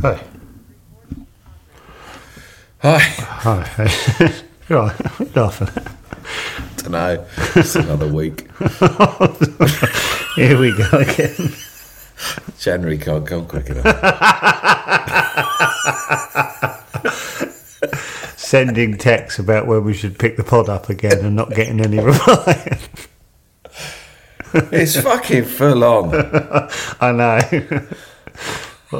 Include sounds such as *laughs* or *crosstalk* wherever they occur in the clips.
Hi. Hi. Hi. *laughs* right. *laughs* Laughing. Don't know. It's another week. *laughs* Here we go again. January can't come quick enough. Sending texts about where we should pick the pod up again and not getting any reply. It's fucking full on. I know. *laughs*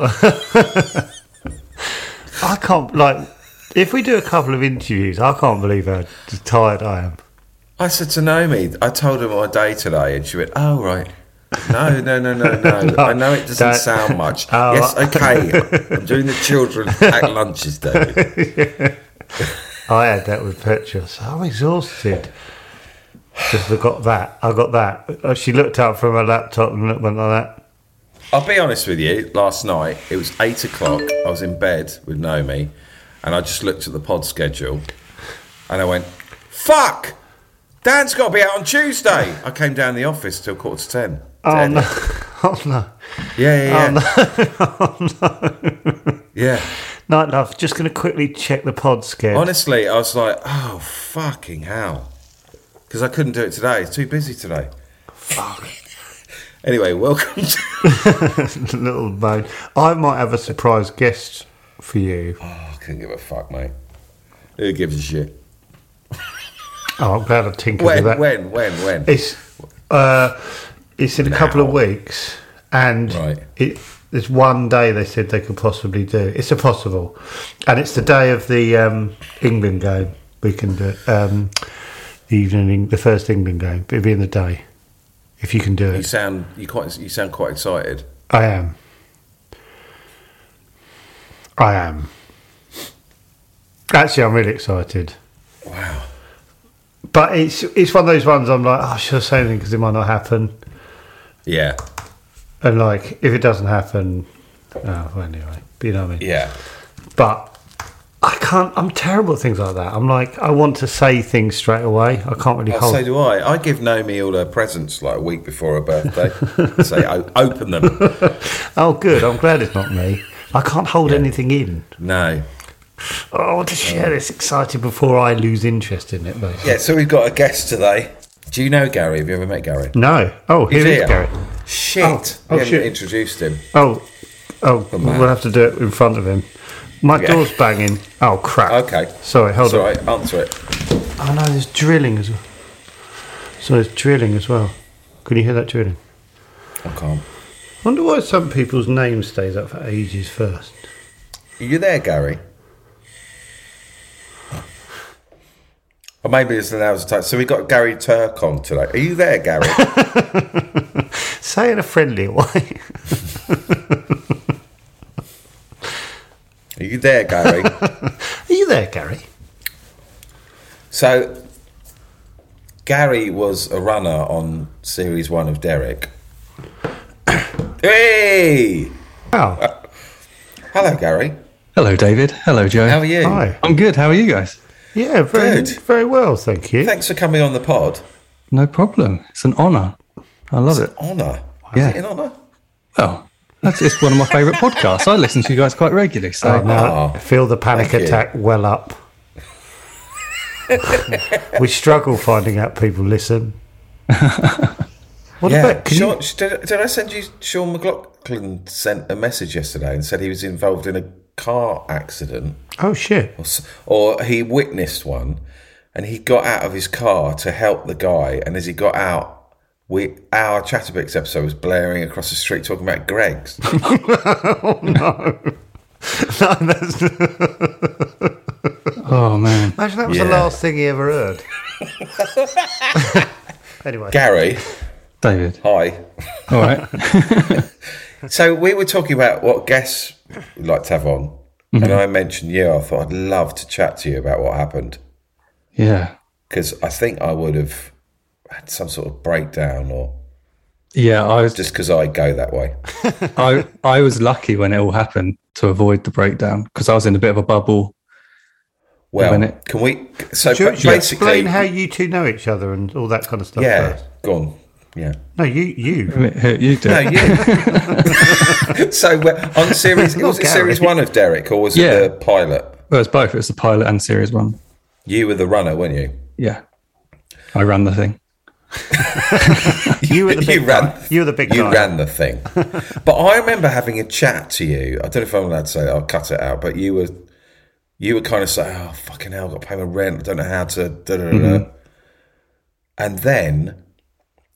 I can't like if we do a couple of interviews, I can't believe how tired I am. I said to Naomi, I told her my day today, and she went, "Oh right." No, no, no, no, no. no *laughs* I know it doesn't Don't- sound much. *laughs* Oh. yes, okay. I'm doing the children at lunches, David. I had that with Petra. So I'm exhausted. Just forgot that. I got that. Uh, She looked up from her laptop and looked- went like that. I'll be honest with you. Last night it was eight o'clock. I was in bed with Naomi, and I just looked at the pod schedule, and I went, "Fuck." Dan's got to be out on Tuesday. I came down the office till quarter to ten. Oh no! *laughs* Oh no! Yeah, yeah, yeah. Oh, *laughs* oh, yeah. Night love. Just going to quickly check the pod schedule. Honestly, I was like, oh, fucking hell. Because I couldn't do it today. It's too busy today. Fuck. Anyway, welcome to. *laughs* Little moan. I might have a surprise guest for you. Oh, I couldn't give a fuck, mate. Who gives a shit? Oh, I'm glad I tinkered When, with that. when, when, when? It's uh, it's in a couple of weeks, and Right. it, there's one day they said they could possibly do. It's a possible, and it's the day of the um, England game. We can do it. Um, the evening, the first England game. It'll be in the day, if you can do it. You sound you quite you sound quite excited. I am. I am. Actually, I'm really excited. Wow. But it's it's one of those ones I'm like, oh, should I say anything because it might not happen. Yeah, And like, if it doesn't happen, oh, well, anyway, but you know what I mean. yeah. But I can't. I'm terrible at things like that. I'm like, I want to say things straight away. I can't really Oh, hold. so do I. I give Naomi all her presents like a week before her birthday. *laughs* Say, "O- open them. *laughs* oh, good. I'm glad it's not me. I can't hold anything in. No. Oh, I want to share this excited before I lose interest in it. Basically. Yeah, so we've got a guest today. Do you know Gary? Have you ever met Gary? No. Oh, here He's is here. Gary. Shit. Oh, oh, we haven't shit. introduced him. Oh, oh, oh man. we'll have to do it in front of him. My Yeah. door's banging. Oh crap. Okay. Sorry. Hold It's on. right. Answer it. Oh no, there's drilling as well. So there's drilling as well. Can you hear that drilling? I can't. wonder why some people's name stays up for ages first. Are you there, Gary? Or maybe it's an hour's time. So we got Gary Turk on today. Are you there, Gary? *laughs* Say in a friendly way. *laughs* Are you there, Gary? *laughs* Are you there, Gary? so Gary was a runner on series one of Derek. *coughs* hey! Oh, Hello, Gary. Hello, David. Hello, Joe. How are you? hi. I'm good. How are you guys? Yeah, very, Good. very well, thank you. Thanks for coming on the pod. No problem. It's an honour. I love it. Honour. Yeah. Is it an honour? Oh, that's it's one of my favourite podcasts. I listen to you guys quite regularly. So Oh, now Oh, feel the panic thank you. attack well up. we struggle finding out people listen. What Yeah. about? Can Sean, you, did, did I send you? Sean McLaughlin sent a message yesterday and said he was involved in a car accident, oh shit! or, or he witnessed one, and he got out of his car to help the guy. And as he got out, we our Chatabix episode was blaring across the street talking about Greg's. *laughs* Oh, *laughs* no, that's, oh man, imagine that was Yeah. the last thing he ever heard. *laughs* anyway, Gary, David. hi. All right. So we were talking about what guests we'd like to have on, and mm-hmm. I mentioned you. I thought I'd love to chat to you about what happened Yeah. because I think I would have had some sort of breakdown, or Yeah. I was just because I go that way. *laughs* I I was lucky when it all happened to avoid the breakdown because I was in a bit of a bubble. Well, When it- can we? So should, ba- should you basically, explain how you two know each other and all that kind of stuff? yeah, first? go on. Yeah, No, you, you. You do. no, you. *laughs* *laughs* so on series, Not was it series one of Derek, or was it Yeah. the pilot? Well, it's both. It was the pilot and series one. You were the runner, weren't you? Yeah. I ran the thing. *laughs* You were the *laughs* big you ran. guy. You were the big You guy. ran the thing. *laughs* but I remember having a chat to you. I don't know if I'm allowed to say that. I'll cut it out. But you were, you were kind of saying, "Oh fucking hell, I've got to pay my rent. I don't know how to." Da, da, da, da." Mm-hmm. And then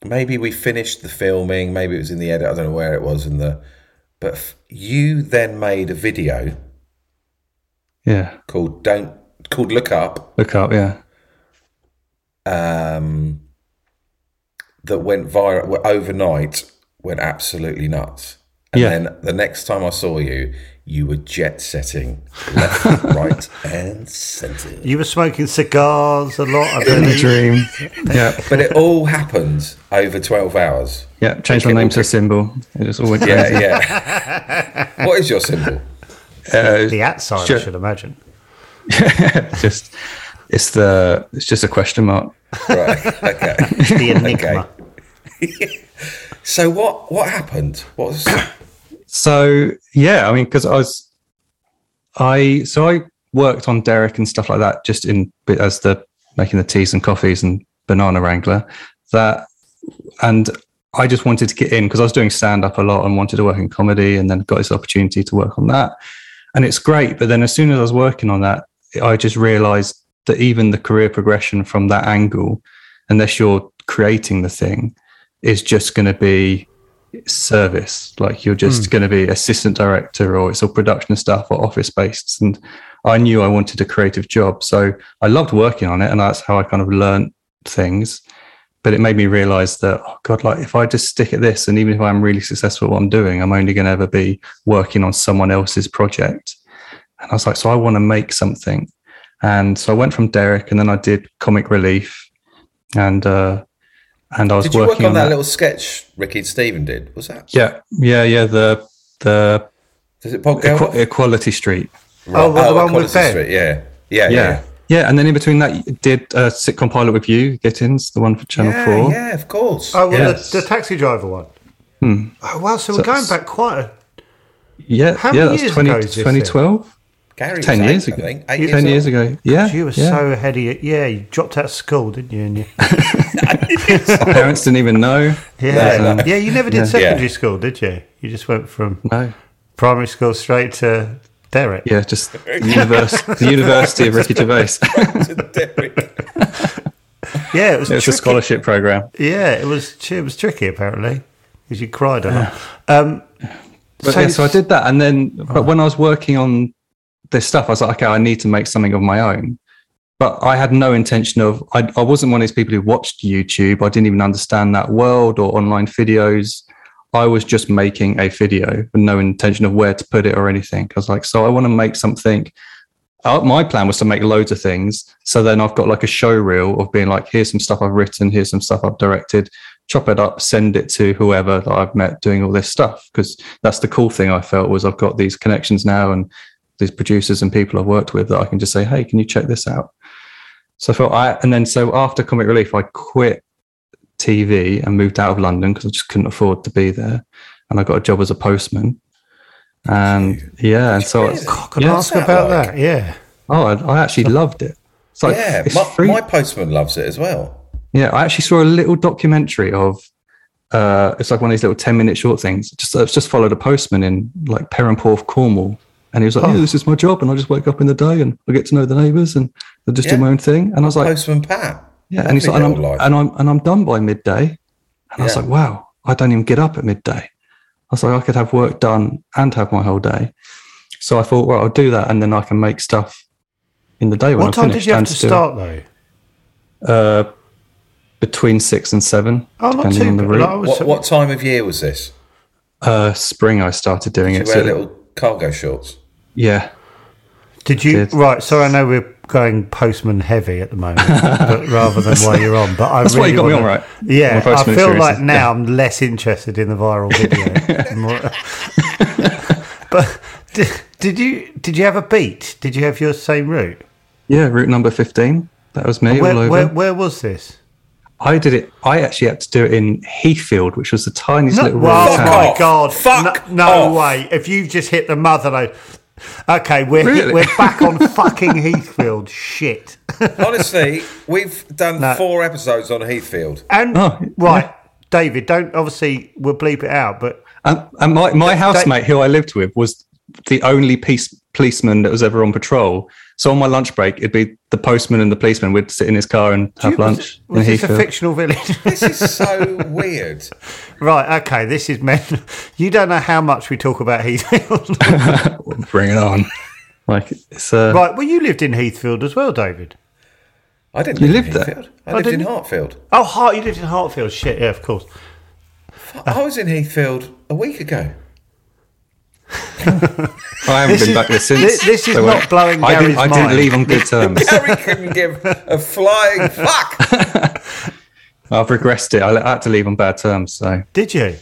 maybe we finished the filming. Maybe it was in the edit. I don't know where it was in the. But f- you then made a video Yeah. called "Don't" called "Look Up." Look up. Yeah. um, that went viral well, overnight, went absolutely nuts. And Yeah. then the next time I saw you, you were jet setting left, *laughs* right, and centre. You were smoking cigars a lot. I In the believe. dream. *laughs* Yeah. But it all happened over 12 hours. Yeah. Changed my name to a symbol. It just all went Yeah, crazy. *laughs* yeah. what is your symbol? Uh, The at sign, Sure. I should imagine. just it's the it's just a question mark. Right. Okay. The enigma. *laughs* So what what happened? What was *coughs* So yeah, I mean, because I was, I so I worked on Derek and stuff like that, just in as the making the teas and coffees and banana wrangler. That and I just wanted to get in because I was doing stand up a lot and wanted to work in comedy, and then got this opportunity to work on that, and it's great. But then as soon as I was working on that, I just realised that even the career progression from that angle, unless you're creating the thing, is just going to be service. Like you're just going to be assistant director or it's all production stuff or office based. And I knew I wanted a creative job. So I loved working on it. And that's how I kind of learned things. But it made me realize that, oh God, like if I just stick at this and even if I'm really successful at what I'm doing, I'm only going to ever be working on someone else's project. And I was like, so I want to make something. And so I went from Derek and then I did comic relief and, uh, and I was Did you work working on that, that little sketch Ricky and Stephen did? Was that? yeah, yeah, yeah. The the Does it Paul Equ- Equality Street. Oh, well, the one oh, with Equality Ben. Street, Yeah. Yeah. Yeah. Yeah. yeah, And then in between that, you did a sitcom pilot with you, Get-ins, the one for Channel Yeah, Four. yeah, of course. Oh, well, Yes. the, the taxi driver one. Hmm. Oh, wow. So, we're going back quite a. Yeah, How yeah. many That's years 20, ago is this 2012. Gary was Ten eight, years I ago. think. Eight You- Ten years old. ago. Yeah, You were yeah. so heady. Yeah, you dropped out of school, didn't you? And you My *laughs* *laughs* parents didn't even know. yeah, No, no. yeah. You never did Yeah. secondary Yeah. school, did you? You just went from No. primary school straight to Derek. Yeah, just the, univers- the University of Ricky Gervais. Derek. *laughs* Yeah, it was. it was a scholarship program. Yeah, it was. It was tricky apparently because you cried a lot. Um, But yeah, so I did that, and then but when I was working on this stuff, I was like, okay, I need to make something of my own. But I had no intention of. I, I wasn't one of these people who watched YouTube. I didn't even understand that world or online videos. I was just making a video with no intention of where to put it or anything. I was like, so I want to make something. Uh, my plan was to make loads of things. So then I've got like a show reel of being like, here's some stuff I've written, here's some stuff I've directed, chop it up, send it to whoever that I've met doing all this stuff. Because that's the cool thing I felt was I've got these connections now and these producers and people I've worked with that I can just say, hey, can you check this out? So I felt I, and then so after Comic Relief, I quit TV and moved out of London because I just couldn't afford to be there. And I got a job as a postman. And yeah, and so it's, God, can yeah. ask about like? that? Yeah. oh, I, I actually loved it. It's like yeah, it's my, free. my postman loves it as well. Yeah, I actually saw a little documentary of. Uh, it's like one of these little ten-minute short things. Just it's just followed a postman in like Perranporth, Cornwall, and he was like, Oh. "Yeah, this is my job, and I just wake up in the day and I get to know the neighbours and I just Yeah. do my own thing." And I was like, Postman Pat. "Yeah," and he's like, and I'm, life. and I'm and I'm done by midday, and I was like, "Wow, I don't even get up at midday." I was like, "I could have work done and have my whole day." So I thought, well, I'll do that, and then I can make stuff in the day when What I'm time finished. did you have to still- start though? Uh, between six and seven, Oh, not too on the bad. route. Like, I was- What, what time of year was this? Uh, spring, I started doing Did it. you wear so- little cargo shorts? yeah, Did you did. right? So I know we're going postman heavy at the moment, *laughs* but rather than while you're on. But I That's why really you got me wanna- on, right? Yeah, My I feel experiences, like now yeah. I'm less interested in the viral video. *laughs* *laughs* More- but did, did you did you have a beat? Did you have your same route? yeah. Route number fifteen. That was me all Where, over. where, where was this? I did it. I actually had to do it in Heathfield, which was the tiniest No, little well, rural Fuck town. my. God! Fuck no, no way! If you've just hit the mother load. Okay, we're Really? we're back on *laughs* fucking Heathfield. Shit. Honestly, we've done No. four episodes on Heathfield. And Oh, right, David, don't obviously we'll bleep it out, but And, and my, my housemate, who I lived with, was the only peace, policeman that was ever on patrol. So on my lunch break, it'd be the postman and the policeman We'd sit in his car and have was, lunch was in this a fictional village? *laughs* This is so *laughs* weird. right, okay, this is men. You don't know how much we talk about Heathfield. *laughs* Bring it on! Like it's uh, right, well, you lived in Heathfield as well, David. I didn't You live in there? Heathfield. I Oh, lived in? Hartfield. Oh, Hart, you lived in Hartfield. Shit, yeah, of course. I was in Heathfield a week ago. *laughs* I haven't This been is- back there since. this- this is So, uh, not blowing I Gary's didn't, I didn't leave on good terms. *laughs* Gary couldn't give a flying fuck. *laughs* I've regressed it. I had to leave on bad terms. So, Did you?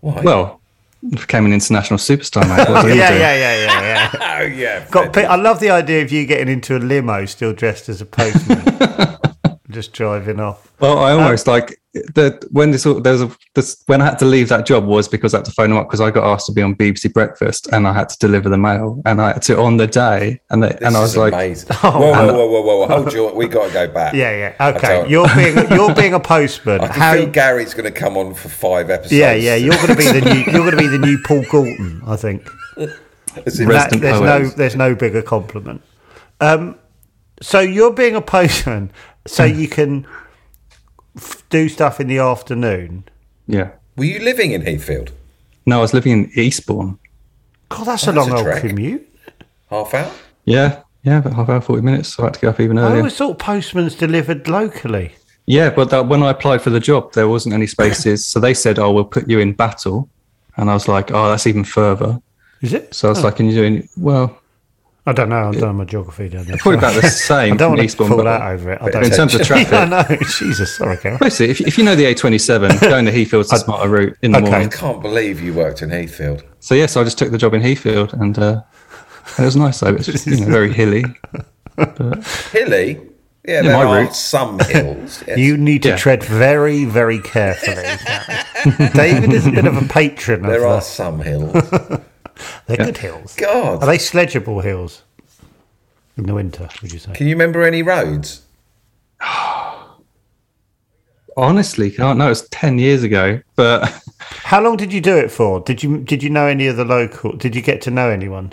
Why? well, became an international superstar, mate. What I Yeah, yeah, yeah, yeah, yeah. oh yeah. Got. pe- I love the idea of you getting into a limo, still dressed as a postman, just driving off. Well, I almost like the when this all- there was a this when I had to leave that job was because I had to phone them up because I got asked to be on BBC Breakfast and I had to deliver the mail and I had to on the day and they, and I was like, amazing. *laughs* whoa, whoa, whoa, whoa, whoa! Hold your, we got to go back. Yeah, yeah. Okay, you're being *laughs* you're being a postman. I can How? feel Gary's going to come on for five episodes. Yeah, yeah. You're going to be the new. You're going to be the new Paul Galton, I think. That, there's poet. no there's no bigger compliment. Um, so you're being a postman, so you can f- do stuff in the afternoon. yeah. Were you living in Heathfield? No, I was living in Eastbourne. God, that's a That's long a old trek. commute. Half hour? Yeah, yeah, about half hour, forty minutes. So I had to get up even earlier. I earlier. always thought postman's delivered locally. Yeah, but that, when I applied for the job, there wasn't any spaces, so they said, "Oh, we'll put you in Battle," and I was like, "Oh, that's even further." Is it? So I was oh. like, "Can you do any?" Well, I don't know. I've done my geography down there. probably about the *laughs* same I don't from want to Eastbourne. pull but- that over it. I don't in terms of *laughs* traffic, yeah, I know. *laughs* Jesus, sorry, Karen. Basically, if, if you know the A27, going to Heathfield Heathfield's a smarter route in the Okay. I can't believe you worked in Heathfield. So yes, I just took the job in Heathfield, and, uh, it was nice though. It's just, you know, very hilly. Hilly? Yeah, Yeah, there are route. some hills. yes. You need to Yeah. tread very, very carefully. David is a bit of a patron of there the, are some hills. They're good hills. God. Are they sledgeable hills in the winter? Would you say? Can you remember any roads? *sighs* Honestly, can't know. It's ten years ago, but *laughs* How long did you do it for? Did you did you know any of the local? Did you get to know anyone?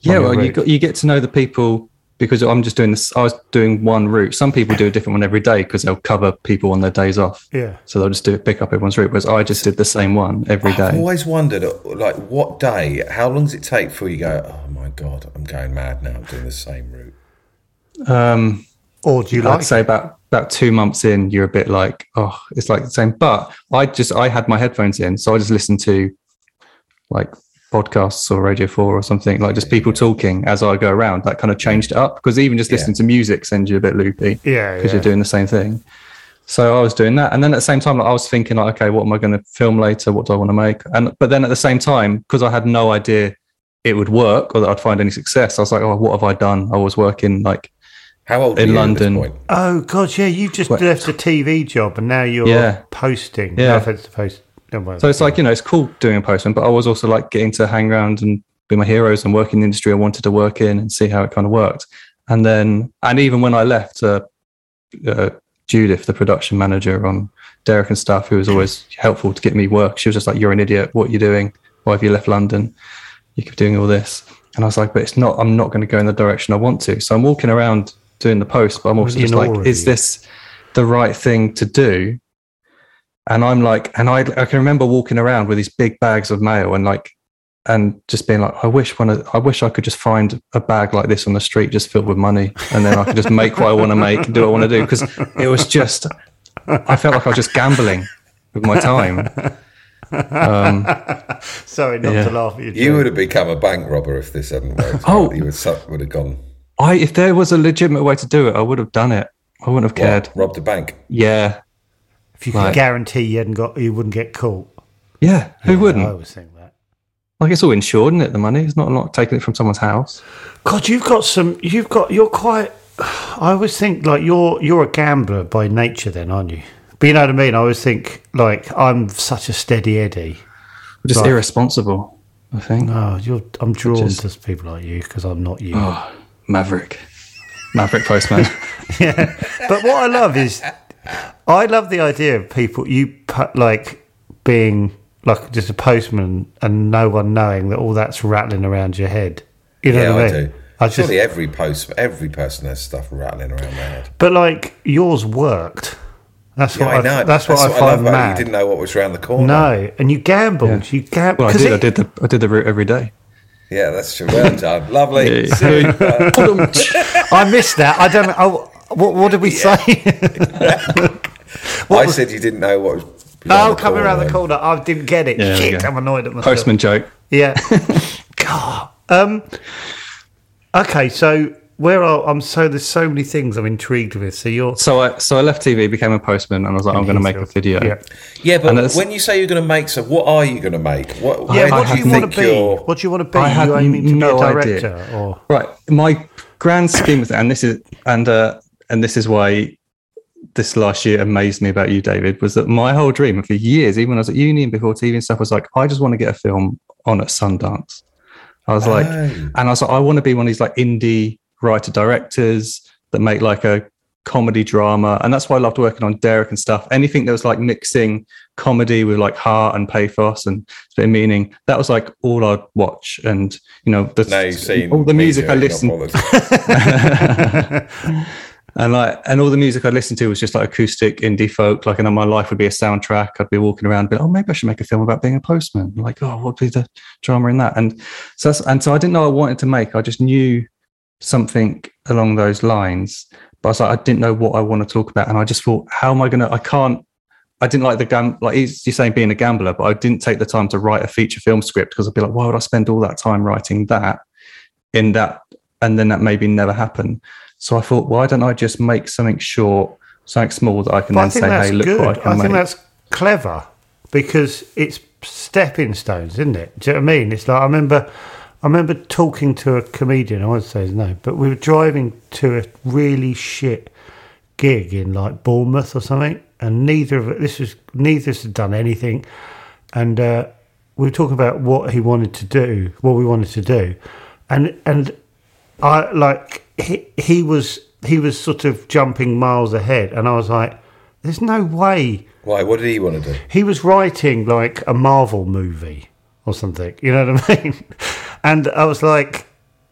yeah, your well, you got, you get to know the people because I'm just doing this. I was doing one route. Some people do a different one every day because they'll cover people on their days off. Yeah. So they'll just do pick up everyone's route. Whereas I just did the same one every I've day. always wondered, uh, like, what day, how long does it take before you go, oh my God, I'm going mad now, I'm doing the same route? Um, Or do you I'd like? say about about two months in, you're a bit like, oh, it's like the same. But I just I had my headphones in, so I just listened to like podcasts or Radio Four or something, like just people talking as I go around. That kind of changed it up because even just listening to music sends you a bit loopy. Yeah, because yeah. you're doing the same thing. So I was doing that, and then at the same time, like, I was thinking, like, okay, what am I going to film later? What do I want to make? And but then at the same time, because I had no idea it would work or that I'd find any success, I was like, oh, what have I done? I was working like How old In London. at this point? Oh God, yeah, you just What? left a TV job and now you're Yeah. posting. Yeah. No offense to post. So it's like, you know, it's cool doing a postman, but I was also like getting to hang around and be my heroes and work in the industry I wanted to work in and see how it kind of worked. And then, and even when I left, uh, uh, Judith, the production manager on Derek and stuff, who was always helpful to get me work, she was just like, You're an idiot. What are you doing? Why have you left London? You keep doing all this. And I was like, But it's not, I'm not going to go in the direction I want to. So I'm walking around doing the post, but I'm also just like, Is this the right thing to do? And I'm like, and I I can remember walking around with these big bags of mail and like, and just being like, I wish when I, I wish I could just find a bag like this on the street, just filled with money, and then I could just make what I want to make and do what I want to do because it was just, I felt like I was just gambling with my time. Um, *laughs* Sorry, not Yeah. to laugh at you. You would have become a bank robber if this hadn't worked. Oh. you would, would have gone. I if there was a legitimate way to do it, I would have done it. I wouldn't have cared. What, robbed a bank. Yeah, If you could Right. guarantee you hadn't got, you wouldn't get caught. yeah. Who I wouldn't? I always think that. Like it's all insured, isn't it? The money. It's not like taking it from someone's house. God, you've got some. You've got. You're quite. I always think like you're you're a gambler by nature, then, aren't you? But you know what I mean. I always think like I'm such a steady Eddie. Just Right. irresponsible. I think. No, you're. I'm drawn Just- to people like you because I'm not you. Oh, Maverick. Maverick Postman. *laughs* Yeah, but what I love is, I love the idea of people you put like being like just a postman and no one knowing that all that's rattling around your head. You know yeah, what I I mean? do. I just, Surely every post, every person has stuff rattling around their head. but like yours worked. That's Yeah, what I I, know. That's what I love find about it. mad. You didn't know what was around the corner. No, and you gambled. You gambled. Well, I did. I did the I did the route every day. Yeah, that's true. Well done. Lovely. Yeah. Super. *laughs* I missed that. I don't know. Oh, What, what did we say? *laughs* I said you didn't know what was. oh, coming around the corner. I didn't get it. Yeah, Shit. I'm annoyed at myself. Postman joke. Yeah. *laughs* God. Um. Okay, so where are I'm? So there's so many things I'm intrigued with. So you're. So I so I left TV, became a postman, and I was like, I'm going to make a video. Yeah. Yeah, but when you say you're going to make some, what are you going to make? What, Yeah. when What do you want to be? you're- What do you want to be? I had you aiming to no be a idea. or? Right. My grand scheme of it, and this is and uh, and this is why this last year amazed me about you, David, was that my whole dream for years, even when I was at uni and before TV and stuff, was like, I just want to get a film on at Sundance. I was like, Oh. and I was like, I want to be one of these like indie writer directors that make like a comedy drama. And that's why I loved working on Derek and stuff. Anything that was like mixing comedy with like heart and pathos and a bit of meaning. That was like all I'd watch. And, you know, the, Now you've seen all the me music I listened not bothered. *laughs* *laughs* *laughs* and like and all the music I listened to was just like acoustic indie folk. Like, and then my life would be a soundtrack. I'd be walking around, like, oh, maybe I should make a film about being a postman. Like, oh, what would be the drama in that? And so, and so I didn't know I wanted to make. I just knew something along those lines, but I was like, I didn't know what I want to talk about, and I just thought, how am I to? I can't. I didn't like the gam like you're saying being a gambler, but I didn't take the time to write a feature film script because I'd be like, why would I spend all that time writing that in that, and then that maybe never happen. So I thought, why don't I just make something short, something small that I can But then say, hey, look good. what I I, can think that's clever because it's stepping stones, isn't it? Do you know what I mean? It's like I remember, I remember talking to a comedian. I won't say his name, but we were driving to a really shit gig in like Bournemouth or something, and neither of it. This was neither of us had done anything, and uh, we were talking about what he wanted to do, what we wanted to do, and and I like he he was he was sort of jumping miles ahead, and I was like, "There's no way." Why? What did he want to do? He was writing like a Marvel movie or something. You know what I mean? *laughs* And I was like,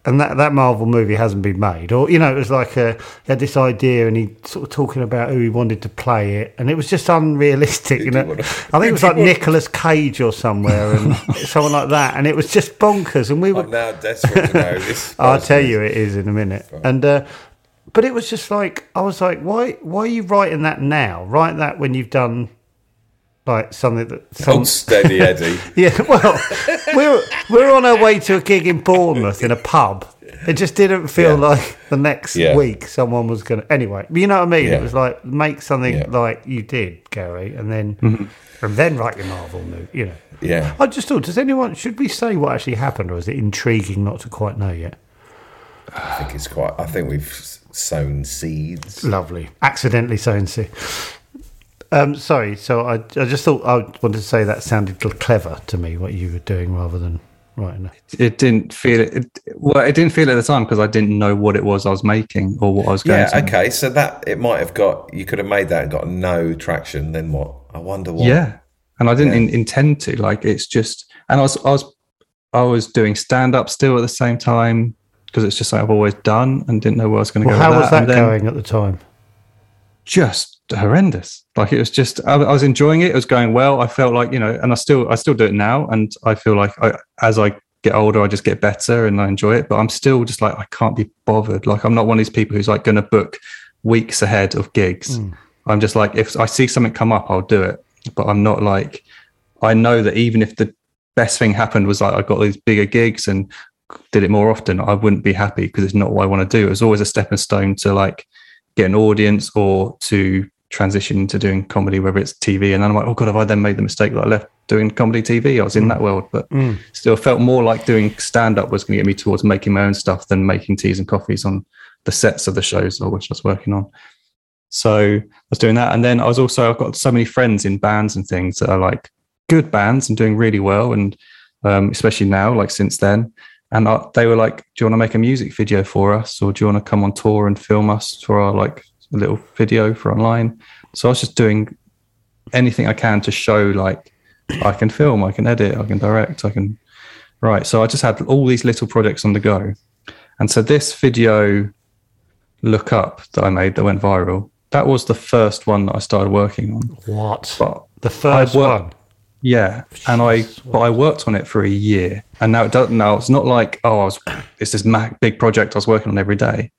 and that that Marvel movie hasn't been made, or you know, it was like a, he had this idea, and he sort of talking about who he wanted to play it, and it was just unrealistic. *laughs* You know, wanna- I think it was like Nicolas Cage or somewhere, and *laughs* someone like that, and it was just bonkers. And we were I'm now desperate to know this. *laughs* I'll tell you, it is in a minute. And uh, but it was just like I was like, why? Why are you writing that now? Write that when you've done like something that. Some, steady, Eddie. *laughs* yeah, well, we're we're on our way to a gig in Bournemouth in a pub. It just didn't feel Yeah. like the next Yeah. week someone was going to. Anyway, you know what I mean? Yeah. It was like make something like you did, Gary, and then Mm-hmm. and then write your Marvel movie. You know. Yeah. I just thought, does anyone should we say what actually happened, or is it intriguing not to quite know yet? I think it's quite. I think we've sown seeds. Lovely. Accidentally sown seed. Um, sorry, so I, I just thought I wanted to say that sounded clever to me, what you were doing, rather than writing. It didn't feel it. it well, it didn't feel at the time because I didn't know what it was I was making or what I was going Yeah. to. Okay. So that it might have got. You could have made that and got no traction. Then what? I wonder what. Yeah, and I didn't Yeah. in, intend to. Like it's just, and I was, I was, I was doing stand up still at the same time because it's just like I've always done and didn't know where I was going to Well, go. how with was that and then going at the time? Just horrendous. Like it was just, I, I was enjoying it. It was going well. I felt like you know, and I still, I still do it now, and I feel like I, as I get older, I just get better and I enjoy it. But I'm still just like I can't be bothered. Like I'm not one of these people who's like going to book weeks ahead of gigs. Mm. I'm just like if I see something come up, I'll do it. But I'm not like I know that even if the best thing happened was like I got these bigger gigs and did it more often, I wouldn't be happy because it's not what I want to do. It was always a stepping stone to like get an audience or to transition into doing comedy, whether it's TV. And then I'm like, oh god, have I then made the mistake that I left doing comedy TV? I was in that world, but still felt more like doing stand up was going to get me towards making my own stuff than making teas and coffees on the sets of the shows or which I was working on. So I was doing that. And then I was also, I've got so many friends in bands and things that are like good bands and doing really well. And um, especially now, like since then. And I, they were like, do you want to make a music video for us? Or do you want to come on tour and film us for our like little video for online? So I was just doing anything I can to show like I can film, I can edit, I can direct, I can write. So I just had all these little projects on the go. And so this video look up that I made that went viral, that was the first one that I started working on. What? But The first worked- one. yeah, and I but I worked on it for a year, and now it doesn't. Now it's not like oh, I was it's this big project I was working on every day.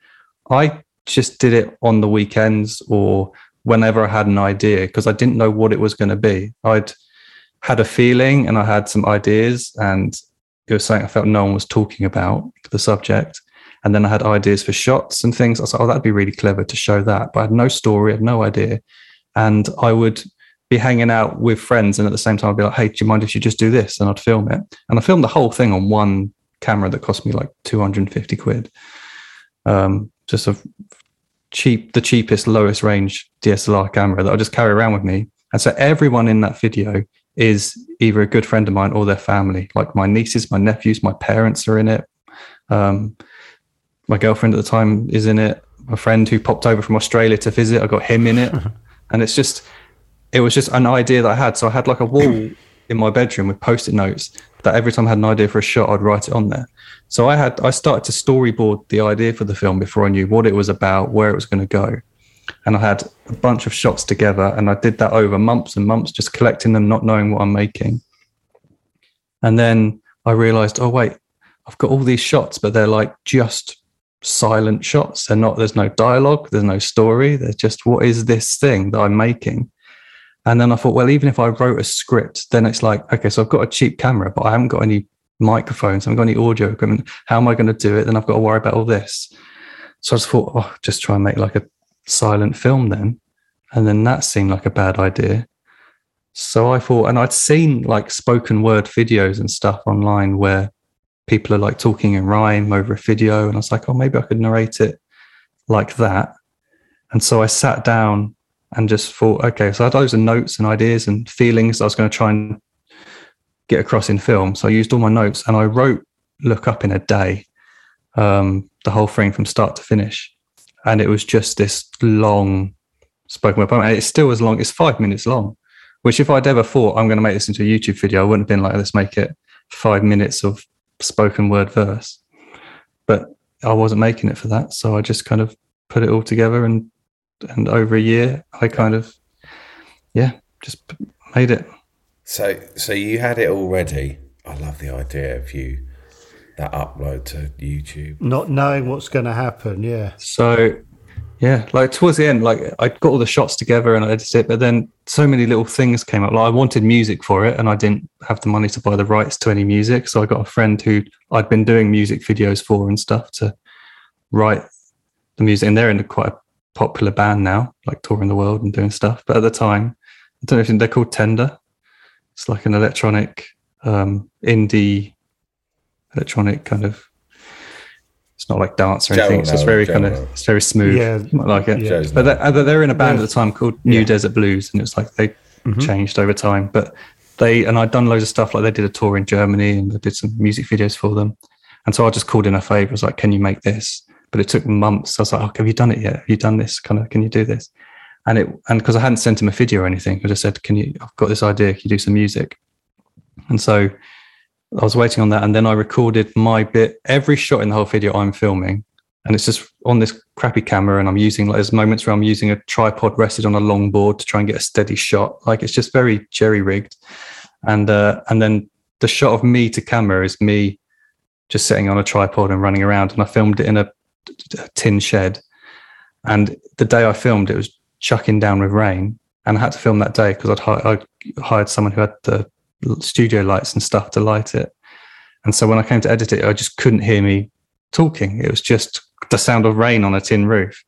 I just did it on the weekends or whenever I had an idea because I didn't know what it was going to be. I'd had a feeling and I had some ideas, and it was something I felt no one was talking about the subject. And then I had ideas for shots and things. I like, oh, that'd be really clever to show that. But I had no story, I had no idea. And I would be hanging out with friends and at the same time I'd be like, hey, do you mind if you just do this? And I'd film it. And I filmed the whole thing on one camera that cost me like 250 quid. Um, just a cheap, the cheapest, lowest range DSLR camera that I just carry around with me. And so everyone in that video is either a good friend of mine or their family. Like my nieces, my nephews, my parents are in it. Um, my girlfriend at the time is in it. My friend who popped over from Australia to visit, I got him in it. *laughs* and it's just, it was just an idea that I had. So I had like a wall *clears throat* in my bedroom with post-it notes that every time I had an idea for a shot, I'd write it on there. So I had I started to storyboard the idea for the film before I knew what it was about, where it was going to go. And I had a bunch of shots together and I did that over months and months, just collecting them, not knowing what I'm making. And then I realized, oh wait, I've got all these shots, but they're like just silent shots. They're not, there's no dialogue, there's no story. There's just what is this thing that I'm making? And then I thought, well, even if I wrote a script, then it's like, okay, so I've got a cheap camera, but I haven't got any microphones, I haven't got any audio equipment. How am I going to do it? Then I've got to worry about all this. So I just thought, oh, just try and make like a silent film then. And then that seemed like a bad idea. So I thought, and I'd seen like spoken word videos and stuff online where people are like talking in rhyme over a video. And I was like, oh, maybe I could narrate it like that. And so I sat down and just thought, okay, so I had loads of notes and ideas and feelings I was going to try and get across in film. So I used all my notes and I wrote Look Up in a day, um, the whole thing from start to finish. And it was just this long spoken word poem. And it's still as long, it's five minutes long, which if I'd ever thought I'm going to make this into a YouTube video, I wouldn't have been like, let's make it five minutes of spoken word verse. But I wasn't making it for that. So I just kind of put it all together and and over a year I kind of yeah, just made it. So, so you had it already. I love the idea of you that upload to YouTube. Not knowing what's going to happen. Yeah. So yeah, like towards the end, like I got all the shots together and I edited it, but then so many little things came up. Like I wanted music for it and I didn't have the money to buy the rights to any music. So I got a friend who I'd been doing music videos for and stuff to write the music. And they're in a quite a popular band now, like touring the world and doing stuff. But at the time, I don't know if they're called Tender. It's like an electronic um, indie electronic kind of It's not like dance or Joe anything. It's just very Joe kind of it's very smooth. Yeah. You might like it. Yeah. But they, uh, they're in a band at the time called New Yeah. Desert Blues, and it's like they Mm-hmm. changed over time. But they and I'd done loads of stuff. Like they did a tour in Germany, and I did some music videos for them. And so I just called in a favor. I was like, "Can you make this?" But it took months. I was like, oh, "Have you done it yet? Have you done this? Kind of, can you do this?" And it and because I hadn't sent him a video or anything, I just said, "Can you? I've got this idea. Can you do some music?" And so I was waiting on that, and then I recorded my bit. Every shot in the whole video, I'm filming, and it's just on this crappy camera, and I'm using like there's moments where I'm using a tripod rested on a long board to try and get a steady shot. Like it's just very jerry rigged, and uh, and then the shot of me to camera is me just sitting on a tripod and running around, and I filmed it in a, a tin shed. And the day I filmed, it was chucking down with rain, and I had to film that day because I'd hi- I hired someone who had the studio lights and stuff to light it. And so when I came to edit it, I just couldn't hear me talking. It was just the sound of rain on a tin roof.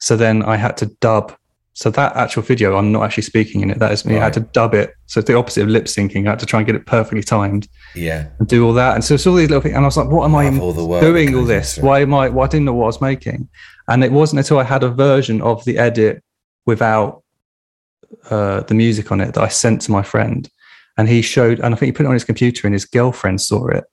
So then I had to dub. So that actual video, I'm not actually speaking in it. That is me. I had to dub it. So it's the opposite of lip syncing. I had to try and get it perfectly timed Yeah. and do all that. And so it's all these little things. And I was like, what am I Love all doing all this? Why am I, well, I didn't know what I was making. And it wasn't until I had a version of the edit without uh, the music on it that I sent to my friend. And he showed, and I think he put it on his computer and his girlfriend saw it.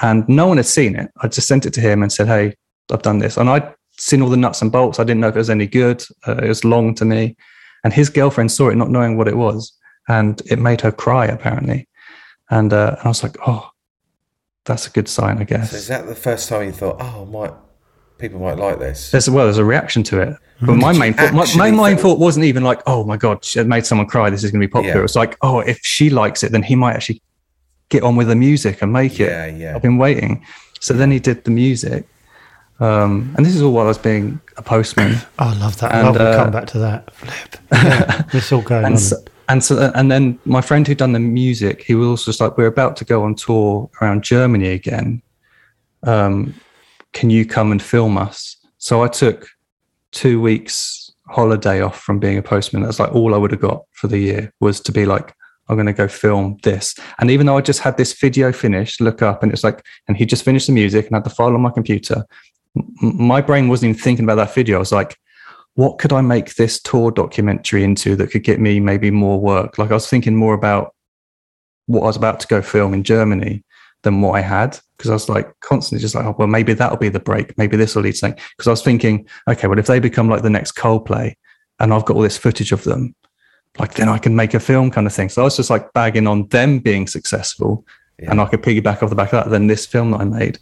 And no one had seen it. I just sent it to him and said, hey, I've done this. And I'd seen all the nuts and bolts. I didn't know if it was any good. Uh, it was long to me. And his girlfriend saw it, not knowing what it was. And it made her cry, apparently. And, uh, and I was like, oh, that's a good sign, I guess. So is that the first time you thought, oh, might people might like this? There's well, there's a reaction to it. But my main thought, my, my main thought wasn't even like, oh my god, she made someone cry. This is going to be popular. Yeah. It was like, oh, if she likes it, then he might actually get on with the music and make it. Yeah, yeah. I've been waiting. So then he did the music, um, and this is all while I was being a postman. Oh, *coughs* I love that. And, love we'll uh, come back to that. Flip. *laughs* Yeah, it's all going on. and so, and so and then my friend who'd done the music, he was also just like, we're about to go on tour around Germany again. Um, can you come and film us? So I took two weeks holiday off from being a postman. That's like all I would have got for the year was to be like, I'm going to go film this. And even though I just had this video finished, look up and it's like, and he just finished the music and had the file on my computer. My brain wasn't even thinking about that video. I was like, what could I make this tour documentary into that could get me maybe more work? Like I was thinking more about what I was about to go film in Germany than what I had because I was like constantly just like, oh, well, maybe that'll be the break. Maybe this will lead to something. Because I was thinking, okay, well, if they become like the next Coldplay and I've got all this footage of them, like then I can make a film kind of thing. So I was just like bagging on them being successful and I could piggyback off the back of that than this film that I made.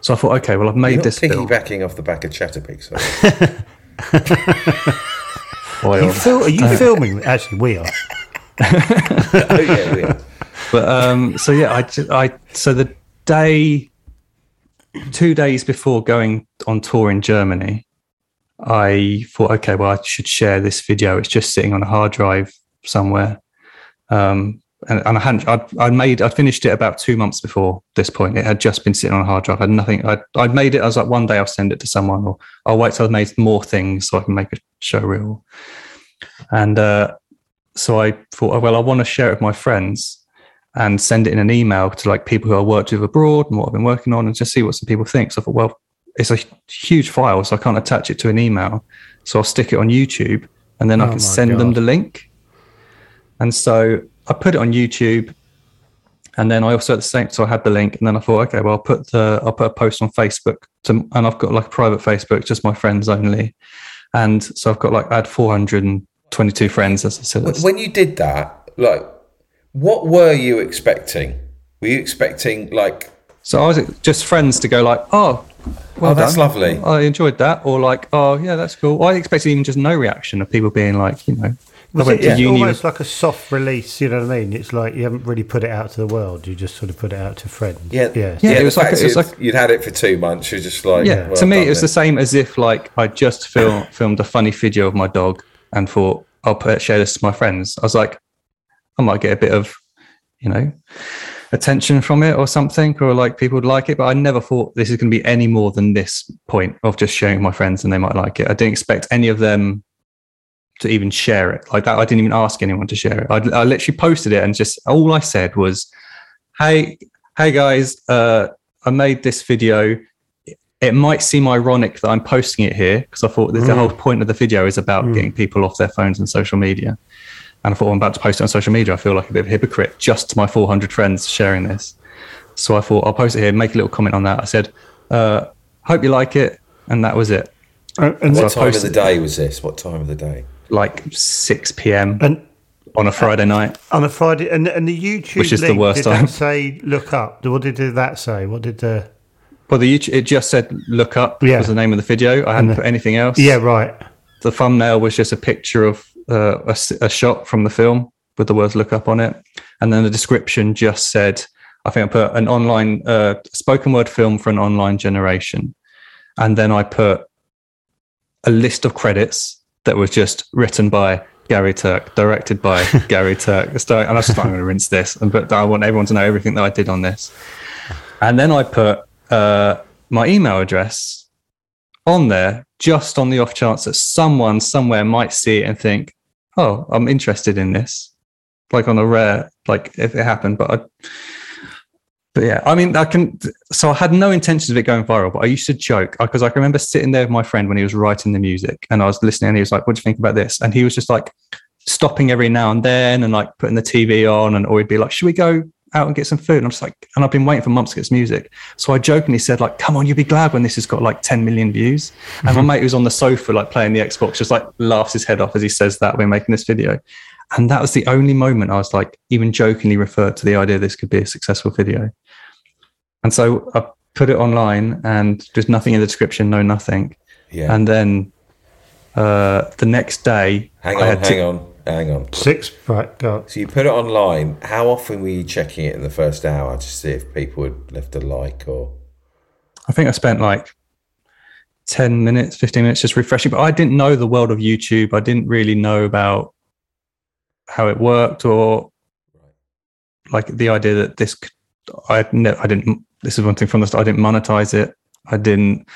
So I thought, okay, well, I've made You're not this film. piggybacking off the back of Chatabix, sorry. *laughs* Are you, fil- are you filming? Actually, we are. *laughs* oh, yeah, we are. but um so yeah i ju- i so the day two days before going on tour in germany i thought okay well i should share this video. It's just sitting on a hard drive somewhere. Um and, and i hadn't I'd, I'd made i'd finished it about two months before this point. It had just been sitting on a hard drive. I had nothing i'd, I'd made it. I was like one day i'll send it to someone or i'll wait till i've made more things so i can make a show reel. And uh so i thought oh, well i want to share it with my friends and send it in an email to like people who I worked with abroad and what I've been working on and just see what some people think. So I thought, well, it's a huge file, so I can't attach it to an email. So I'll stick it on YouTube and then I Oh can my send them the link. And so I put it on YouTube. And then I also at the same so I had the link and then I thought, okay, well I'll put the I'll put a post on Facebook to, and I've got like a private Facebook, just my friends only. And so I've got like I had 422 friends as I said. When you did that, like, what were you expecting? Were you expecting, like, So I was just friends to go like, oh, well Oh, that's done. lovely. I enjoyed that, or like, oh yeah, that's cool. I expected even just no reaction of people being like, you know, I went it to uni. almost like a soft release? You know what I mean? It's like you haven't really put it out to the world. You just sort of put it out to friends. yeah, yeah. Yeah, it was like- it was you'd, like- you'd had it for two months. You're just like, yeah, well to me, it was the same as if like I just film, filmed a funny video of my dog and thought I'll put share this to my friends. I was like, I might get a bit of, you know, attention from it or something, or like people would like it. But I never thought this is going to be any more than this point of just sharing with my friends and they might like it. I didn't expect any of them to even share it like that. I didn't even ask anyone to share it. I, I literally posted it and just all I said was, "Hey, hey guys, uh, I made this video. it might seem ironic that I'm posting it here because I thought that the whole point of the video is about getting people off their phones and social media. And I thought I'm about to post it on social media. I feel like a bit of a hypocrite just to my 400 friends sharing this. So I thought I'll post it here, make a little comment on that. I said, uh, "Hope you like it," and that was it. Uh, and, What I time of the day was this? What time of the day? Like 6 p.m. and on a Friday night. on a Friday, and, and the YouTube Which is the link, worst did time. that say look up? What did that say? What did the? Well, the YouTube, it just said "look up" Yeah. was the name of the video. I hadn't the- put anything else. Yeah, right. the thumbnail was just a picture of uh, a, a shot from the film with the words "look up" on it, and then the description just said, "I think I put an online uh, spoken word film for an online generation," and then I put a list of credits that was just written by Gary Turk, directed by *laughs* Gary Turk, starring- and I was just like, I'm going to rinse this, and but I want everyone to know everything that I did on this, and then I put uh, my email address on there just on the off chance that someone somewhere might see it and think, "Oh, I'm interested in this." Like on a rare, like if it happened, but I, but yeah, I mean, I can. So I had no intentions of it going viral, but I used to joke uh, because I can remember sitting there with my friend when he was writing the music, and I was listening, and he was like, "What do you think about this?" And he was just like stopping every now and then, and like putting the TV on, and or he'd be like, "Should we go?" Out and get some food. And I'm just like and I've been waiting for months to get some music. So I jokingly said like come on you'll be glad when this has got like 10 million views. And my mate who's on the sofa like playing the Xbox just like laughs his head off as he says that we're making this video. And that was the only moment I was like even jokingly referred to the idea this could be a successful video. And so I put it online and there's nothing in the description no nothing. Yeah. and then uh the next day hang I on, had hang to- on, hang on. Six. Right. Go. So you put it online. How often were you checking it in the first hour to see if people had left a like or? I think I spent like 10 minutes, 15 minutes just refreshing, but I didn't know the world of YouTube. I didn't really know about how it worked or like the idea that this, could, I, ne- I didn't, this is one thing from the start, I didn't monetize it. I didn't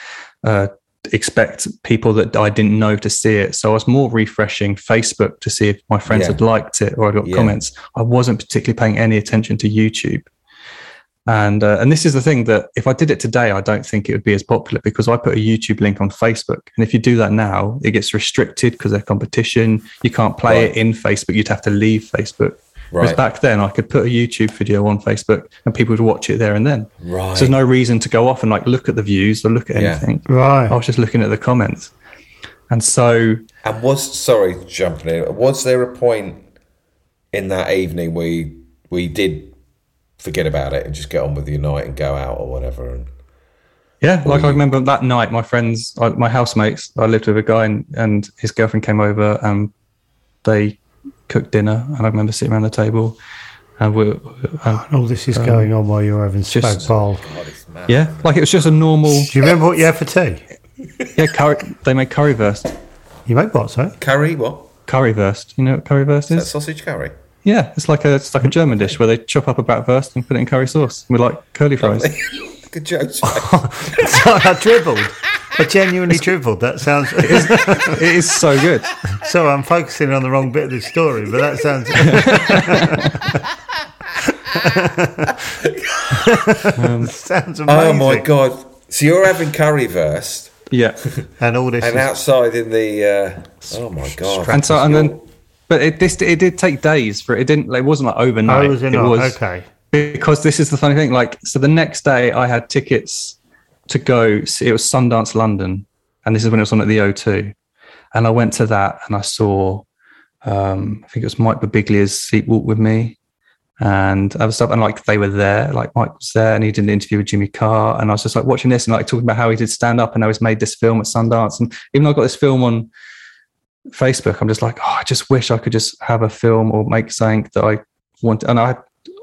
uh, expect people that I didn't know to see it. So I was more refreshing Facebook to see if my friends Yeah. had liked it or I got Yeah. comments. I wasn't particularly paying any attention to YouTube. And uh, and this is the thing that if I did it today, I don't think it would be as popular because I put a YouTube link on Facebook, and if you do that now, it gets restricted because they're competition. You can't play Right. it in Facebook; you'd have to leave Facebook. Whereas Right. back then, I could put a YouTube video on Facebook, and people would watch it there and then. Right. So there's no reason to go off and like look at the views or look at Yeah. anything. Right. I was just looking at the comments, and so And was sorry, jumping in. Was there a point in that evening where you, where you did forget about it and just get on with your night and go out or whatever? And Yeah, like I remember that night, my friends, my housemates, I lived with a guy and, and his girlfriend came over and they cooked dinner. And I remember sitting around the table and we, and And all this is um, going on while you're having spag just- bowl. God, yeah, like it was just a normal, Do you remember what you had for tea? yeah, curry, they made currywurst. You make what, sorry? Curry? What? Currywurst. You know what currywurst That is? sausage curry? Yeah, it's like a it's like a German dish where they chop up a bratwurst and put it in curry sauce with like curly fries. *laughs* Good joke. *laughs* Sorry, I dribbled. I genuinely dribbled. That sounds. it is so good. *laughs* Sorry, I'm focusing on the wrong bit of this story, but that sounds. *laughs* *laughs* sounds amazing. oh my god! So you're having currywurst, Yeah. And all this. and is, outside in the. Uh, oh my god! and so and then but it this it did take days for it. It didn't it wasn't like overnight. oh, was it it was okay. because this is the funny thing. Like, so the next day I had tickets to go. see- It was Sundance London, and this is when it was on at the O2. And I went to that, and I saw, um, I think it was Mike Birbiglia's Seat Walk with Me, and other stuff. And like they were there, like Mike was there, and he did an interview with Jimmy Carr, and I was just like watching this and like talking about how he did stand up and how he's made this film at Sundance. And even though I got this film on Facebook, I'm just like, oh, I just wish I could just have a film or make something that I want. And I,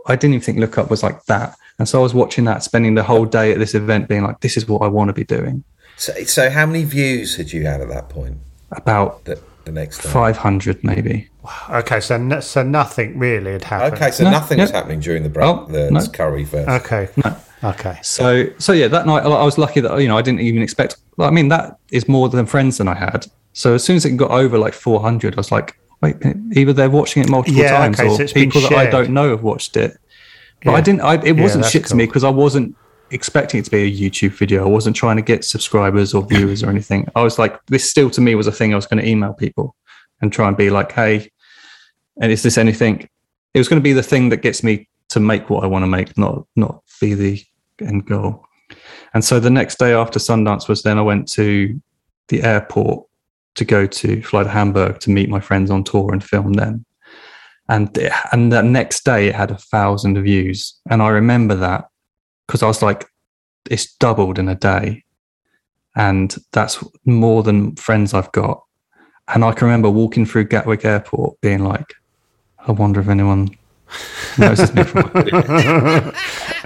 I didn't even think Look Up was like that. And so I was watching that, spending the whole day at this event, being like, this is what I want to be doing. So, so how many views had you had at that point? About The, the next 500 maybe. Okay, so no, so nothing really had happened. Okay, so No, nothing no. was happening during the break. Oh, the no. currywurst. Okay. Okay. So, so yeah, that night I was lucky that you know I didn't even expect. I mean, that is more than friends than I had. So as soon as it got over like 400, I was like, wait, either they're watching it multiple Yeah, times okay, or so people that I don't know have watched it. But Yeah. I didn't. I, it wasn't that's shit to me because I wasn't expecting it to be a YouTube video. I wasn't trying to get subscribers or viewers or anything. I was like, this still to me was a thing I was going to email people and try and be like, hey, and is this anything? It was going to be the thing that gets me to make what I want to make, not not be the end goal. And so the next day after Sundance was then I went to the airport to go to fly to Hamburg to meet my friends on tour and film them. And and the next day it had a thousand views, and I remember that because I was like, it's doubled in a day, and that's more than friends I've got. And I can remember walking through Gatwick Airport, being like, I wonder if anyone *laughs* notices me from *laughs*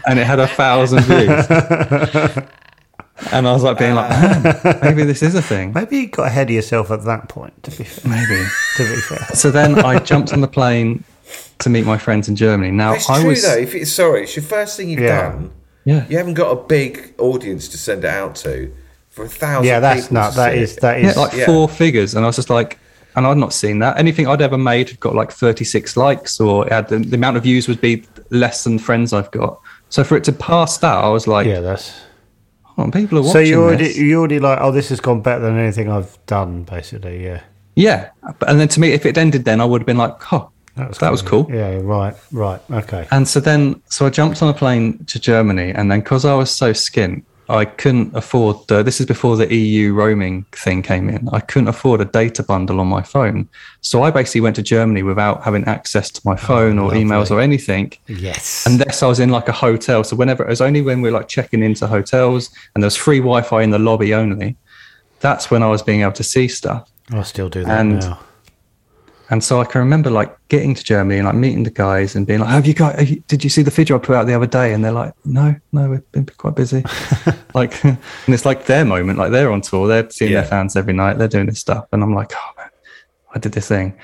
and it had a thousand views. *laughs* And I was like being like, man, uh, maybe this is a thing. Maybe you got ahead of yourself at that point. To be fair, Maybe. to be fair. So then I jumped on the plane to meet my friends in Germany. Now It's I true was though. If it's sorry, it's your first thing you've Yeah. done. yeah. You haven't got a big audience to send it out to for a thousand. Yeah, that's people not. to That see is it. that Yeah, like Yeah. four figures. And I was just like, and I'd not seen that. Anything I'd ever made had got like 36 likes or had the, the amount of views would be less than friends I've got. So for it to pass that, I was like, yeah, that's. People are watching So you already this. you already like oh this has gone better than anything I've done basically yeah Yeah. And then to me, if it ended then, I would have been like, oh, that was, cool. yeah right right okay And so then, so I jumped on a plane to Germany, and then because I was so skint, I couldn't afford the. This is before the EU roaming thing came in. I couldn't afford a data bundle on my phone, so I basically went to Germany without having access to my oh, phone or emails or anything, yes unless I was in like a hotel. So whenever it was only when we are like checking into hotels and there was free Wi-Fi in the lobby only. That's when I was being able to see stuff. I still do that and- now And so I can remember like getting to Germany and like meeting the guys and being like, "Have you got? Have you, did you see the video I put out the other day?" And they're like, "No, no, we've been quite busy." *laughs* like, *laughs* and it's like their moment. Like they're on tour, they're seeing Yeah. their fans every night, they're doing this stuff, and I'm like, "Oh man, I did this thing."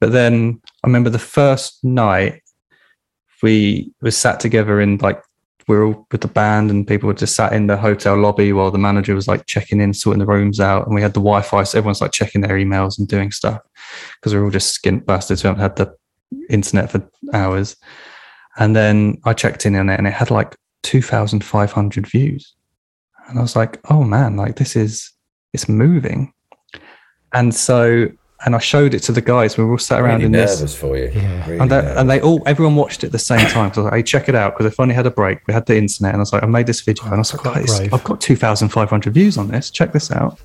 But then I remember the first night we were sat together in like we were all with the band and people were just sat in the hotel lobby while the manager was like checking in, sorting the rooms out, and we had the Wi-Fi, so everyone's like checking their emails and doing stuff because we we're all just skint bastards who haven't had the internet for hours. And then I checked in on it and it had like 2,500 views. And I was like, oh man, like this is, it's moving. And so, and I showed it to the guys. We were all sat around Really in nervous this. for you. Yeah. Really And they, nervous. and they all, everyone watched it at the same time. So I was like, hey, check it out. Because I finally had a break. We had the internet. And I was like, I made this video. And I was like, quite guys, brave. I've got 2,500 views on this. Check this out.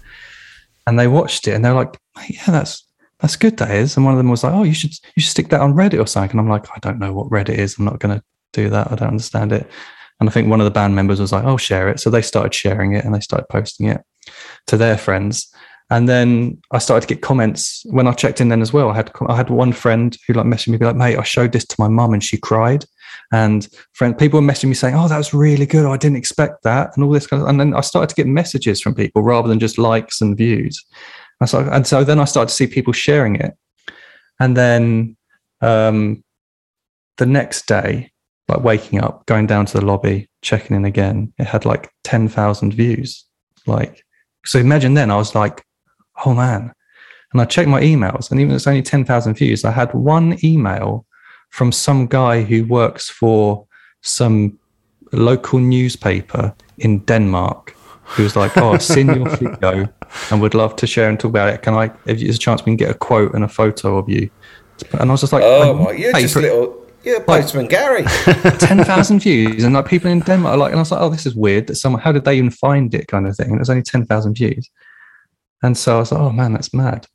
And they watched it and they're like, yeah, that's, that's good. That is. And one of them was like, oh, you should, you should stick that on Reddit or something. And I'm like, I don't know what Reddit is. I'm not going to do that. I don't understand it. And I think one of the band members was like, "I'll share it." So they started sharing it and they started posting it to their friends. And then I started to get comments when I checked in. Then as well, I had I had one friend who like messaged me, be like, "Mate, I showed this to my mum and she cried." And friend, people were messaging me saying, "Oh, that was really good. I didn't expect that," and all this kind of. And then I started to get messages from people rather than just likes and views. And so, and so then I started to see people sharing it. And then um, the next day, like waking up, going down to the lobby, checking in again, it had like 10,000 views. Like, so imagine then I was like, oh man. And I checked my emails, and even though it's only 10,000 views, I had one email from some guy who works for some local newspaper in Denmark who was like, oh, I've seen your *laughs* video and would love to share and talk about it. Can I, if there's a chance we can get a quote and a photo of you? And I was just like, Oh like, my! You're just paper- little. You're Postman Gary. *laughs* ten thousand views, and like people in Denmark, are like, and I was like, oh, this is weird. That someone, how did they even find it, kind of thing? And it was only ten thousand views, and so I was like, oh man, that's mad.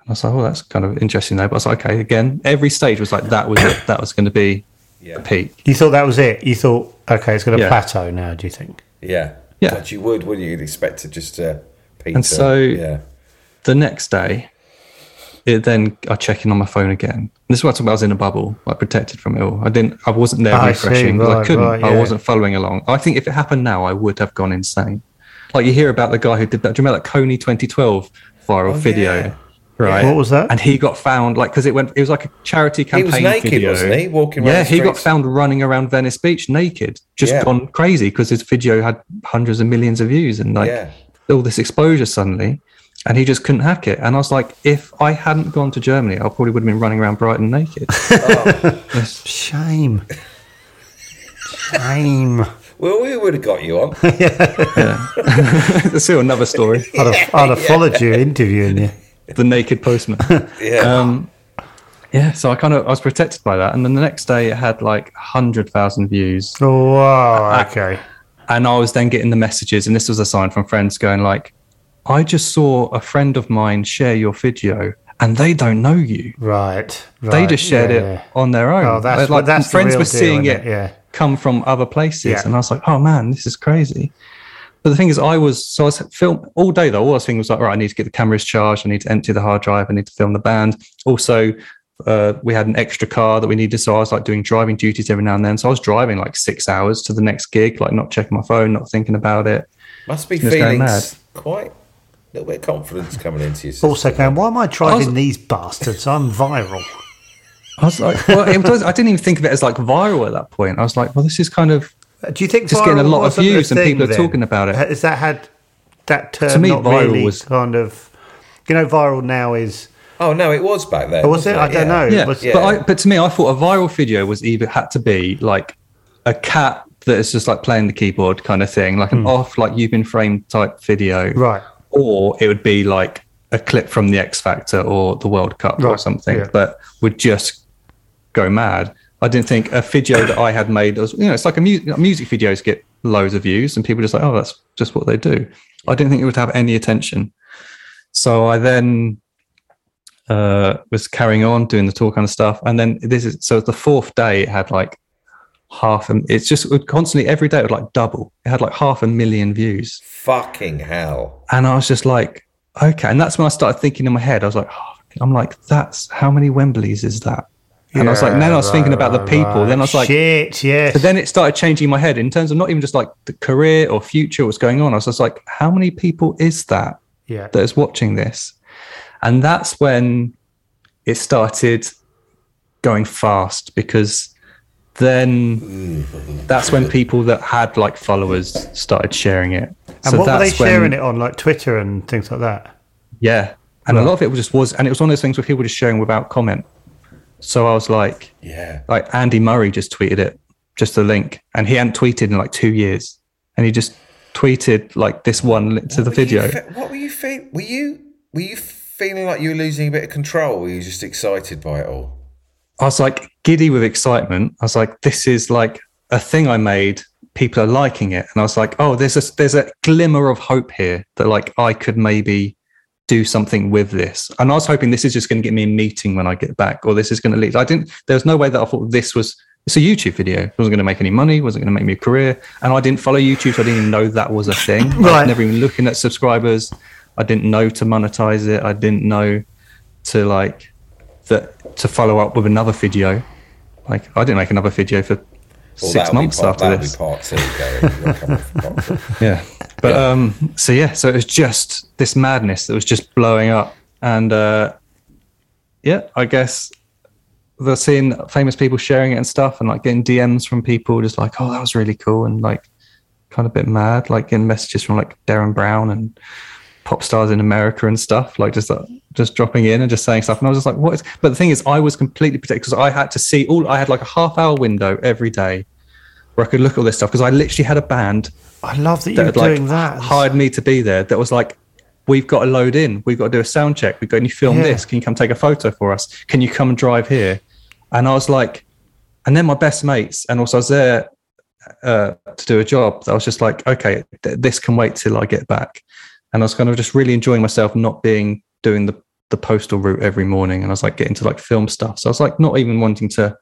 And I was like, oh, that's kind of interesting though. But I was like, okay, again, every stage was like that was it. That was going to be Yeah. the peak. You thought that was it. You thought okay, it's going to Yeah. plateau now. Do you think? Yeah. Yeah. But you would, wouldn't you? You'd expect it just to peter. And so- yeah. The next day, it then I check in on my phone again. This is what I about. I was in a bubble, like protected from it all. I didn't. I wasn't there I see, refreshing because I couldn't. right, I wasn't following along. I think if it happened now, I would have gone insane. Like you hear about the guy who did that. Do you remember that Kony 2012 viral Oh, video? yeah. Right. What was that? And he got found like because it went. It was like a charity campaign. He was naked, video. wasn't he? Walking Yeah, the he got found running around Venice Beach naked, just Yeah. gone crazy because his video had hundreds of millions of views and like Yeah. all this exposure suddenly, and he just couldn't hack it. And I was like, if I hadn't gone to Germany, I probably would have been running around Brighton naked. *laughs* Oh. Shame. Shame. Well, we would have got you on. *laughs* That's *laughs* still another story. I'd have, I'd have followed you interviewing you. the naked postman. *laughs* Yeah. Um, yeah, so I kind of I was protected by that, and then the next day it had like hundred thousand views, Oh, wow. Okay. and I was then getting the messages, and this was a sign from friends going like, "I just saw a friend of mine share your video, and they don't know you. Right. right. They just shared yeah, it yeah. on their own. Oh, that's They're what- that's the friends real were deal, seeing isn't it it? Yeah. Come from other places, Yeah. and I was like, "Oh man, this is crazy." But the thing is, I was so I was film all day though. All I was thinking was like, right, I need to get the cameras charged. I need to empty the hard drive. I need to film the band. Also, uh, we had an extra car that we needed, so I was like doing driving duties every now and then. So I was driving like six hours to the next gig, like not checking my phone, not thinking about it. Must be feeling mad. quite a little bit of confidence coming into you. sister. Also, going, why am I driving I was- these bastards? I'm viral. I was like, well, it was, I didn't even think of it as like viral at that point. I was like, well, this is kind of Do you think Just getting a lot of views and thing people are then? talking about it. Has that had that term To me, not viral really was- kind of, you know, viral now is, Oh no, it was back then. Oh, was wasn't it? I don't know. yeah. was- But I, but to me, I thought a viral video was either had to be like a cat that is just like playing the keyboard kind of thing, like an hmm. off like you've been framed type video, right. or it would be like a clip from the X Factor or the World Cup or something, yeah. but would just go mad. I didn't think a video that I had made was, you know, it's like a mu- music videos get loads of views and people just like, oh, that's just what they do. I didn't think it would have any attention. So I then uh, was carrying on doing the tour kind of stuff. And then this is, so the fourth day it had like half, a, it's just it would constantly, every day it would like double. It had like half a million views. Fucking hell. And I was just like, okay. And that's when I started thinking in my head, I was like, oh, I'm like, that's how many Wembleys is that? And I was like, then I was thinking about the people. Then I was like, shit, yes. but then it started changing my head in terms of not even just like the career or future, what's going on. I was just like, how many people is that yeah. that is watching this? And that's when it started going fast because then that's when people that had like followers started sharing it. And what were they that's when- sharing it on, like Twitter and things like that? Yeah. And Right. a lot of it was just was, and it was one of those things where people were just sharing without comment. So I was like, Yeah. like Andy Murray just tweeted it, just a link, and he hadn't tweeted in like two years, and he just tweeted like this one link to the What video. fe- what were you feeling? Were you were you feeling like you were losing a bit of control? Or were you just excited by it all? I was like giddy with excitement. I was like, this is like a thing I made. People are liking it, and I was like, oh, there's a there's a glimmer of hope here that like I could maybe do something with this. And I was hoping this is just going to get me a meeting when I get back, or this is going to lead. I didn't. There was no way that I thought this was. It's a YouTube video. It wasn't going to make any money. Wasn't going to make me a career. And I didn't follow YouTube, so I didn't even know that was a thing. *laughs* I Right. was never even looking at subscribers. I didn't know to monetize it. I didn't know to like that to follow up with another video. Like I didn't make another video for Well, six that'll be months part, after that'll this. be part two, Gary. We'll *laughs* come off for part two. Yeah. But um so yeah, so it was just this madness that was just blowing up. And uh yeah, I guess the seeing famous people sharing it and stuff and like getting DMs from people just like, oh that was really cool and like kind of a bit mad, like getting messages from like Derren Brown and pop stars in America and stuff, like just uh, just dropping in and just saying stuff. And I was just like, what is but the thing is I was completely protected because I had to see all I had like a half hour window every day where I could look at all this stuff because I literally had a band I love that that you're had like doing that. hired me to be there. That was like, we've got to load in. We've got to do a sound check. We've got. Can you film Yeah. this? Can you come take a photo for us? Can you come and drive here? And I was like, and then my best mates, and also I was there uh, to do a job. I was just like, okay, th- this can wait till I get back. And I was kind of just really enjoying myself, not being doing the the postal route every morning. And I was like getting to like film stuff. So I was like not even wanting to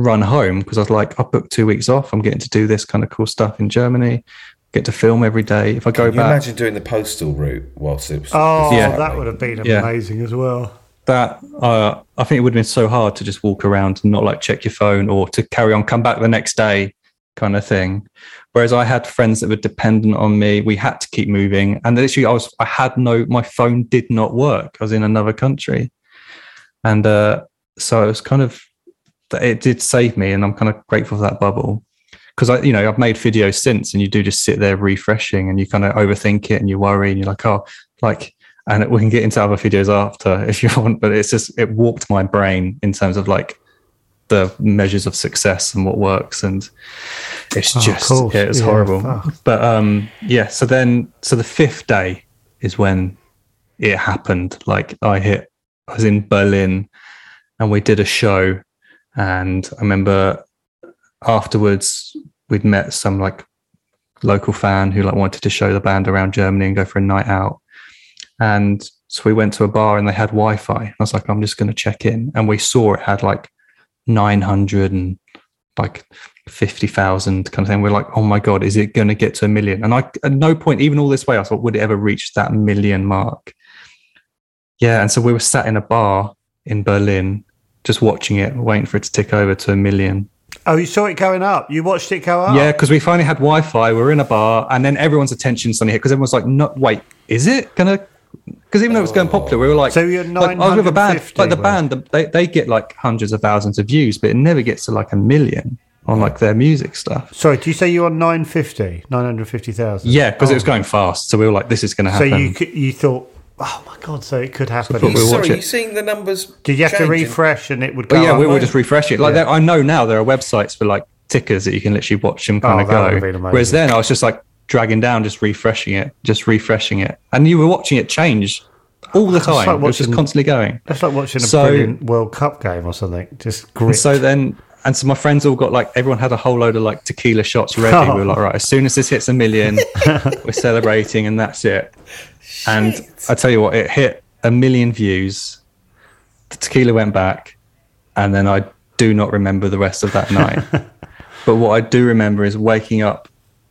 run home because I was like, I booked two weeks off. I'm getting to do this kind of cool stuff in Germany. Get to film every day. If I go Can you back, imagine doing the postal route whilst it was? Oh, Yeah. that would have been Yeah. amazing as well. that uh, I think it would have been so hard to just walk around and not like check your phone or to carry on, come back the next day, kind of thing. Whereas I had friends that were dependent on me. We had to keep moving, and literally, I was I had no my phone did not work. I was in another country, and uh, so it was kind of it did save me, and I'm kind of grateful for that bubble. Because I, you know, I've made videos since, and you do just sit there refreshing, and you kind of overthink it, and you worry, and you're like, oh, like and we can get into other videos after *laughs* if you want but it's just it warped my brain in terms of like the measures of success and what works and it's Oh, just yeah, it's Yeah, horrible fuck. but um yeah so then so the fifth day is when it happened like i hit i was in berlin and we did a show and i remember afterwards we'd met some like local fan who like wanted to show the band around germany and go for a night out and so we went to a bar and they had wi-fi i was like i'm just going to check in and we saw it had like 900 and like 50,000 kind of thing. We're like, oh my God, is it going to get to a million? And I, at no point, even all this way, I thought, would it ever reach that million mark? Yeah. And so we were sat in a bar in Berlin, just watching it, waiting for it to tick over to a million. Oh, you saw it going up. You watched it go up. Yeah. Because we finally had Wi Fi, we are in a bar, and then everyone's attention suddenly hit because everyone's like, no, wait, is it going to? Because even though it was going oh. popular, we were like, So you're like, I was with a band, 950, like the band, they, they get like hundreds of thousands of views, but it never gets to like a million on like their music stuff. Sorry, do you say you're on 950? 950,000? Yeah, because it was oh. going fast. So we were like, this is going to happen. So you you thought, oh my God, so it could happen. thought we were Sorry, watching- you seeing the numbers? Do you have to refresh and it would go but yeah, we would just refresh it. Like Yeah. there, I know now there are websites for like tickers that you can literally watch them kind Oh, of go. Whereas then I was just like dragging down, just refreshing it, just refreshing it, and you were watching it change all the It's like time. it was just constantly going. That's like watching a So- brilliant World Cup game or something. Just grit. so then, and so my friends all got like everyone had a whole load of like tequila shots ready. Oh. We were *laughs* like, right, as soon as this hits a million, *laughs* we're celebrating, and that's it. And I tell you what, it hit a million views. The tequila went back, and then I do not remember the rest of that *laughs* night. but what I do remember is waking up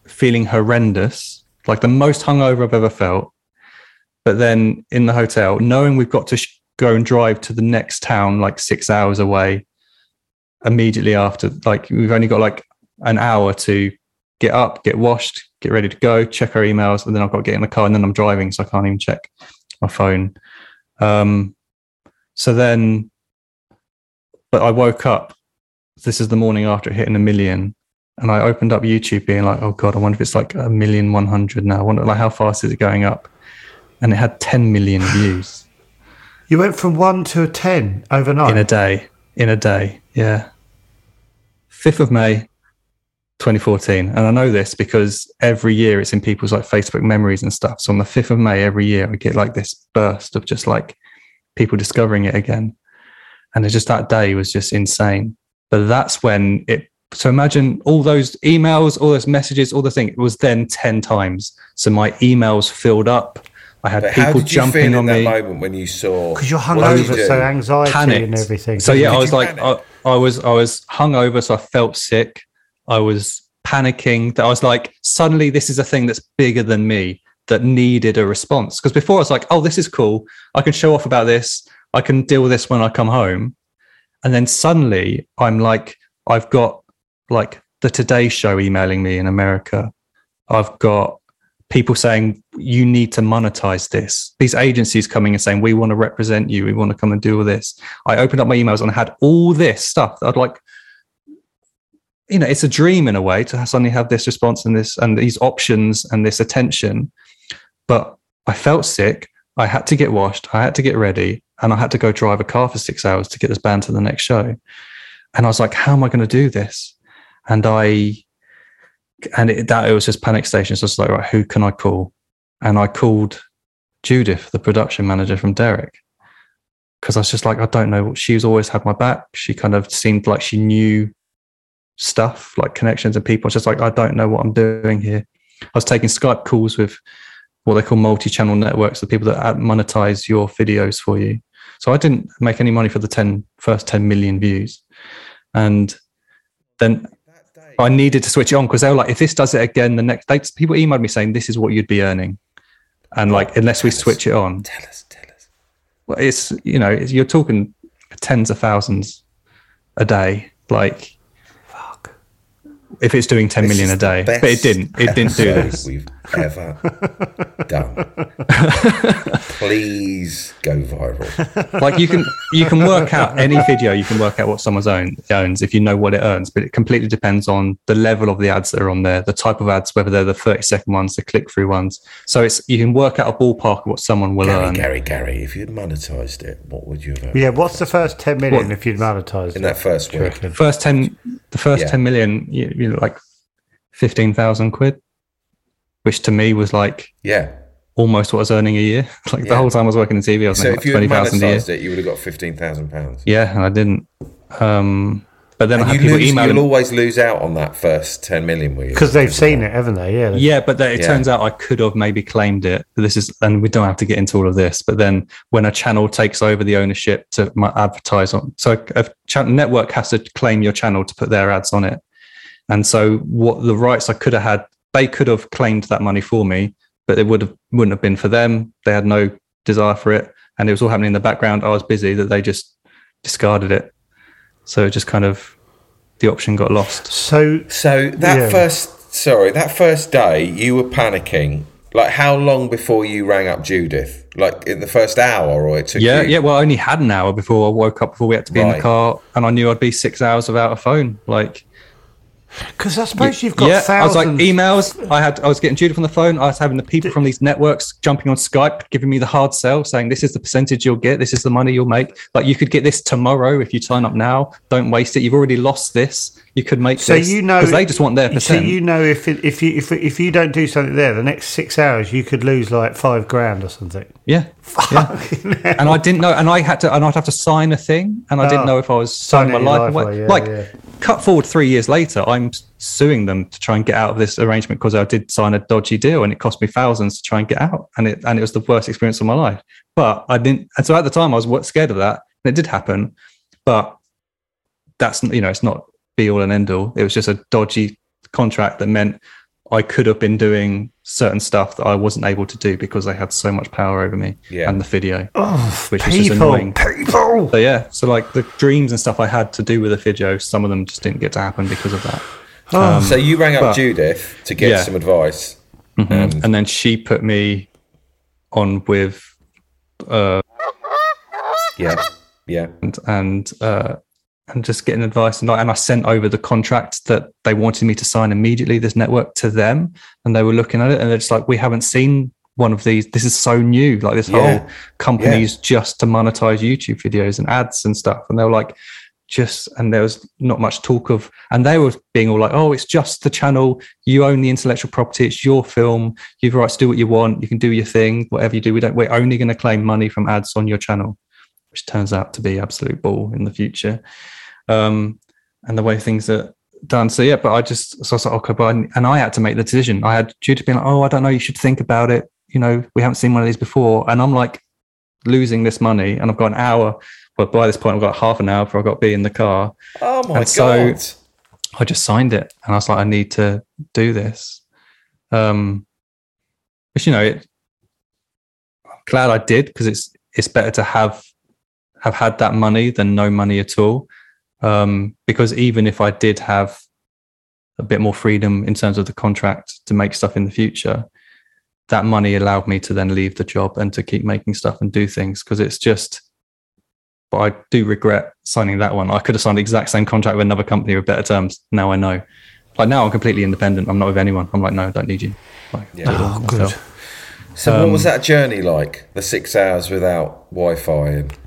feeling horrendous, like the most hungover I've ever felt. But then in the hotel, knowing we've got to sh- go and drive to the next town, like six hours away, immediately after, like we've only got like an hour to get up, get washed, get ready to go, check our emails, and then I've got to get in the car, and then I'm driving, so I can't even check my phone. Um, so then, but I woke up. This is the morning after it hitting a million, and I opened up YouTube, being like, "Oh God, I wonder if it's like a million one hundred now. I wonder like how fast is it going up?" And it had ten million *sighs* views you went from 1 to a 10 overnight. in a day. In a day, yeah. Fifth of May, 2014, and I know this because every year it's in people's like Facebook memories and stuff. So on the fifth of May every year, I get like this burst of just like people discovering it again, and it's just that day was just insane. But that's when it. So imagine all those emails, all those messages, all the thing. It was then ten times. So my emails filled up. I had But how people did you jumping feel in on that me. moment when you saw? Because you're what did you so anxiety panicked and everything. So yeah, Did I was like, I, panic? I was, I was hungover, so I felt sick. I was panicking. That I was like, suddenly this is a thing that's bigger than me that needed a response. Because before I was like, oh, this is cool. I can show off about this. I can deal with this when I come home. And then suddenly I'm like, I've got like the Today Show emailing me in America. I've got people saying you need to monetize this. These agencies coming and saying we want to represent you. We want to come and do all this. I opened up my emails and I had all this stuff. I'd like, you know, it's a dream in a way to suddenly have this response and this and these options and this attention. But I felt sick. I had to get washed. I had to get ready, and I had to go drive a car for six hours to get this band to the next show. And I was like, "How am I going to do this?" And I, and it, that it was just panic station. So was like, "Right, who can I call?" And I called Judith, the production manager from Derek, because I was just like, I don't know. She's always had my back. She kind of seemed like she knew stuff, like connections and people. I was just like, I don't know what I'm doing here. I was taking Skype calls with what they call multi-channel networks, the people that monetize your videos for you. So I didn't make any money for the 10, first 10 million views. And then I needed to switch it on because they were like, if this does it again, the next day, people emailed me saying this is what you'd be earning. And like, unless we switch it on, Tell us, tell us. well, it's you know it's, you're talking tens of thousands a day like. If it's doing 10 This million a day. But it didn't. It didn't do this. We've ever done. Please go viral. like you can you can work out any video you can work out what someone's own owns if you know what it earns but it completely depends on the level of the ads that are on there the type of ads whether they're the 30 second ones the click through ones so it's you can work out a ballpark of what someone will Gary, earn Gary, Gary, if you'd monetized it, what would you have earned Yeah, what's the first 10 million What? if you'd monetised in it? that first do you week? first 10 the first Yeah. 10 million you, you know like 15,000 quid which to me was like Yeah. almost what I was earning a year *laughs* like Yeah. the whole time I was working in TV I was So making if like you had 20,000 a year it, you would have got fifteen thousand pounds. yeah and I didn't um but then I had you people lose, emailing you'll always lose out on that first ten million. will you? Because they've seen it, haven't they? Yeah. Yeah, but then it Yeah. turns out I could have maybe claimed it. But this is, and we don't have to get into all of this. But then when a channel takes over the ownership to my advertise on, so a channel network has to claim your channel to put their ads on it. And so what the rights I could have had, they could have claimed that money for me, but it would have wouldn't have been for them. They had no desire for it, and it was all happening in the background. I was busy that they just discarded it. So it just kind of the option got lost. So, So that Yeah. first, sorry, that first day, you were panicking. Like how long before you rang up Judith? Like in the first hour, or it took Yeah, you? yeah. Well, I only had an hour before I woke up before we had to be in the car, and I knew I'd be six hours without a phone. Like, because I suppose you've got yeah, I was like emails. I had, I was getting Judith on the phone. I was having the people from these networks jumping on Skype, giving me the hard sell, saying this is the percentage you'll get, this is the money you'll make. Like, you could get this tomorrow if you sign up now. Don't waste it. You've already lost this. You could make so this you know because they just want their percent. So you know if it, if you if if you don't do something there, the next six hours you could lose like five grand or something. yeah, yeah. and I didn't know, and I had to, and I'd have to sign a thing, and I Oh. didn't know if I was signing my life life away. yeah, like, yeah. cut forward three years later, I'm suing them to try and get out of this arrangement because I did sign a dodgy deal, and it cost me thousands to try and get out, and it and it was the worst experience of my life. But I didn't, and so at the time I was scared of that, and it did happen, but that's you know it's not be all and end all. It was just a dodgy contract that meant I could have been doing certain stuff that I wasn't able to do because they had so much power over me Yeah. and the video, Oh, which was just annoying. people. So yeah, so like the dreams and stuff I had to do with the video, some of them just didn't get to happen because of that. Um, So you rang up but- Judith to get Yeah. some advice. Mhm. And- and then she put me on with uh Yeah, yeah. and and uh and just getting advice. And I, and I sent over the contract that they wanted me to sign immediately this network to them. And they were looking at it and they're just like we haven't seen one of these. This is so new like this Yeah. whole company's just to monetize YouTube videos and ads and stuff. And they were like just and there was not much talk of and they were being all like oh it's just the channel. You own the intellectual property. It's your film. You've the rights to do what you want. You can do your thing. Whatever you do we don't we're only going to claim money from ads on your channel which turns out to be absolute bull in the future um and the way things are done so yeah but i just so i was like okay but I, and i had to make the decision i had due to being like oh i don't know you should think about it you know we haven't seen one of these before and i'm like losing this money and i've got an hour but by this point i've got half an hour before i've got to be in the car Oh my And so- god! I just signed it and I was like, I need to do this. Um, but you know, it, I'm glad I did because it's it's better to have have had that money than no money at all. Um, because even if I did have a bit more freedom in terms of the contract to make stuff in the future, that money allowed me to then leave the job and to keep making stuff and do things because it's just but I do regret signing that one. I could have signed the exact same contract with another company with better terms. Now I know. Like now I'm completely independent. I'm not with anyone. I'm like, no, I don't need you. Like, Yeah. do it Oh, myself. good. So what um, was that journey like? The six hours without Wi-Fi and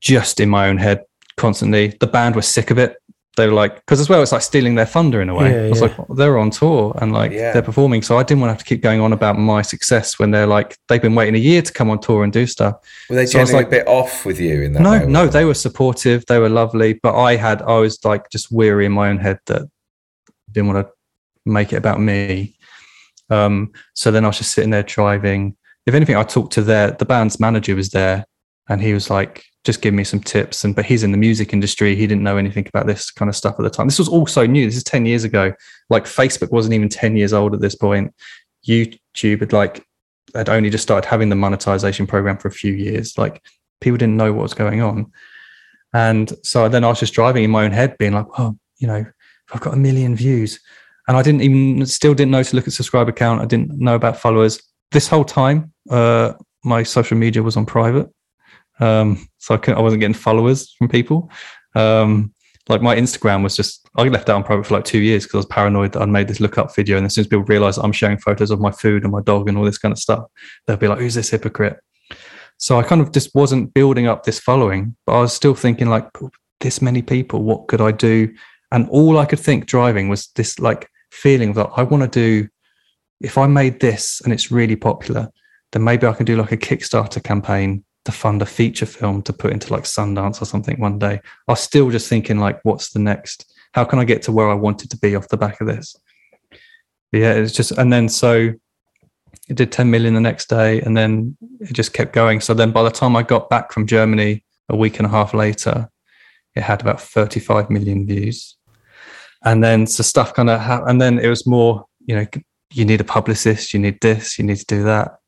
Just in my own head constantly. The band was sick of it. They were like, because as well, it's like stealing their thunder in a way. Yeah, I was yeah. like, well, they're on tour and like Yeah. they're performing. So I didn't want to have to keep going on about my success when they're like, they've been waiting a year to come on tour and do stuff. were they So I was like- a bit off with you in that? no moment? no they were supportive they were lovely but i had i was like just weary in my own head that didn't want to make it about me um so then i was just sitting there driving if anything i talked to their the band's manager was there and he was like just give me some tips. And but he's in the music industry. He didn't know anything about this kind of stuff at the time. This was also new. This is 10 years ago. Like facebook wasn't even 10 years old at this point. Youtube had like had only just started having the monetization program for a few years. Like people didn't know what was going on. And so then I was just driving in my own head, being like, well, you know, I've got a million views. And I didn't even still didn't know to look at subscriber count. I didn't know about followers. This whole time, uh, my social media was on private, um, so I, I wasn't getting followers from people. Um, like my Instagram was just I left that on private for like two years because I was paranoid that I'd made this look up video, and as soon as people realize I'm sharing photos of my food and my dog and all this kind of stuff, they'll be like, "Who's this hypocrite?" So I kind of just wasn't building up this following, but I was still thinking like, this many people, what could I do? And all I could think driving was this like feeling that I want to do. If I made this and it's really popular, then maybe I can do like a Kickstarter campaign to fund a feature film to put into like Sundance or something one day. I was still just thinking like, what's the next? How can I get to where I wanted to be off the back of this? Yeah, it's just, and then so it did 10 million the next day and then it just kept going. So then by the time I got back from Germany a week and a half later, it had about 35 million views. And then so stuff kind of, ha- and then it was more, you know, you need a publicist, you need this, you need to do that.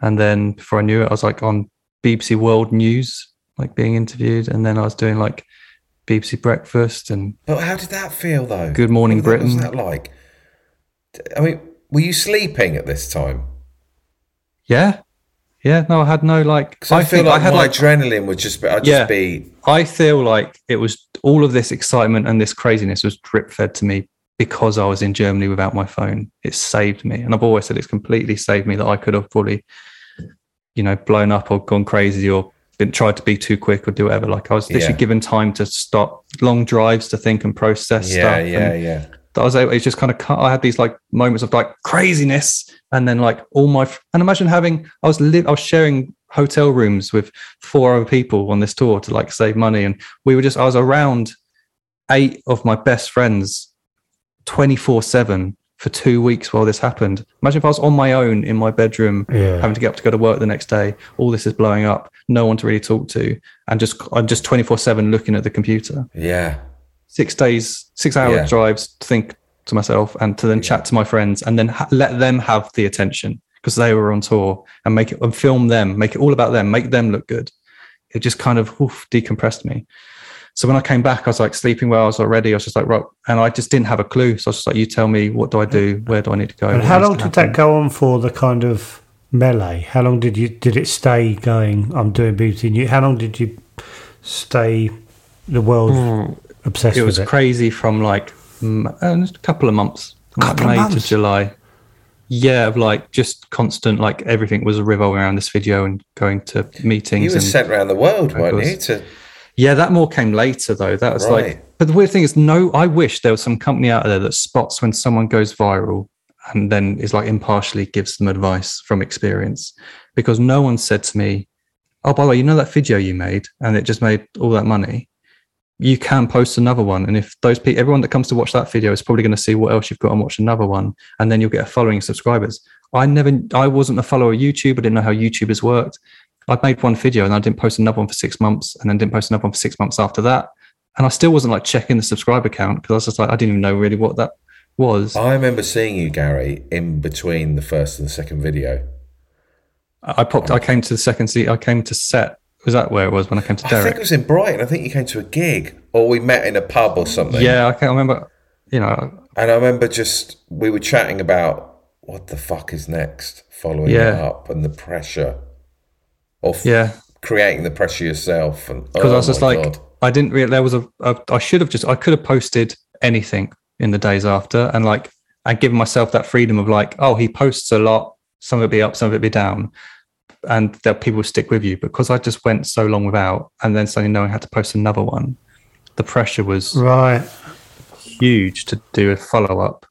And then before I knew it, I was like on BBC World News, like being interviewed. And then I was doing like BBC Breakfast and But how did that feel though? Good Morning What was Britain. that like? I mean, were you sleeping at this time? yeah. Yeah. No, I had no like, Because I, feel like I had my like, adrenaline would just be, I'd just Yeah. be, I feel like it was all of this excitement and this craziness was drip fed to me because I was in Germany without my phone. It saved me. And I've always said it's completely saved me that I could have probably, you know, blown up or gone crazy or been tried to be too quick or do whatever. Like I was literally Yeah. given time to stop long drives to think and process yeah, stuff. yeah, and yeah. that I was able, it's just kind of. I had these like moments of like craziness, and then like all my and imagine having I was li- I was sharing hotel rooms with four other people on this tour to like save money, and we were just I was around eight of my best friends, twenty four seven for two weeks while this happened. Imagine if I was on my own in my bedroom, Yeah. having to get up to go to work the next day. All this is blowing up, no one to really talk to, and just I'm just twenty four seven looking at the computer Yeah. six days, six hour Yeah. drives to think to myself and to then chat to my friends and then ha- let them have the attention because they were on tour and make it and film them, make it all about them, make them look good. It just kind of oof, decompressed me. So when I came back, I was like sleeping well. I was already. I was just like, right, and I just didn't have a clue. So I was just like, you tell me, what do I do? Where do I need to go? And how long to did happen? that go on for? The kind of melee. How long did you did it stay going? I'm doing BBC News. How long did you stay? The world obsessed Hmm. It with was it. crazy from like mm, uh, a couple of months, from like Couple of May months? to July. Yeah, of like just constant, like everything was revolving around this video and going to meetings. You were and sent around the world, weren't course. you? To, Yeah, that more came later though. That was Right. like, but the weird thing is, no, I wish there was some company out there that spots when someone goes viral and then is like impartially gives them advice from experience. Because no one said to me, "Oh, by the way, you know that video you made and it just made all that money. You can post another one, and if those people, everyone that comes to watch that video is probably going to see what else you've got and watch another one, and then you'll get a following of subscribers." I never, I wasn't a follower of YouTube. I didn't know how YouTubers worked. I'd made one video and I didn't post another one for six months and then didn't post another one for six months after that. And I still wasn't like checking the subscriber count because I was just like, I didn't even know really what that was. I remember seeing you, Gary, in between the first and the second video. I popped, I came to the second seat, I came to set. Was that where it was when I came to I think it was in Brighton. I think you came to a gig or we met in a pub or something. Yeah, I can't remember. You know, And I remember just, we were chatting about what the fuck is next, following Yeah. up and the pressure of yeah. creating the pressure yourself. Because oh I was just like, God. I didn't really, there was a, a, I should have just, I could have posted anything in the days after and like, and given myself that freedom of like, oh, he posts a lot, some of it be up, some of it be down. And that people stick with you because I just went so long without and then suddenly knowing I had to post another one. The pressure was Right. huge to do a follow up.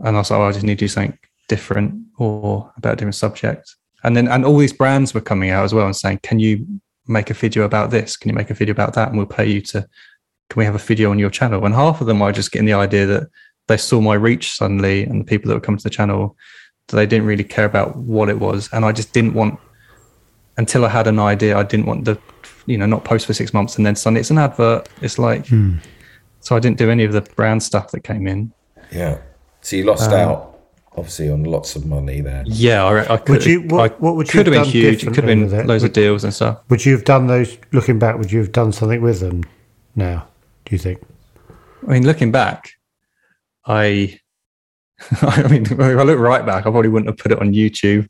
And I was like, oh, I just need to do something different or about a different subject. And then, and all these brands were coming out as well and saying, can you make a video about this? Can you make a video about that? And we'll pay you to, can we have a video on your channel? And half of them are just getting the idea that they saw my reach suddenly and the people that would come to the channel, that they didn't really care about what it was. And I just didn't want, until I had an idea, I didn't want the, you know, not post for six months and then suddenly it's an advert. It's like, so I didn't do any of the brand stuff that came in. yeah. So you lost Um, out, obviously, on lots of money there. Yeah, I, I could. you- what- I what would you could have have been done huge. It could have differently been with it? loads of deals and stuff. Would you have done those? Looking back, would you have done something with them now? Do you think? I mean, looking back, I *laughs* I mean, if I look right back, I probably wouldn't have put it on YouTube.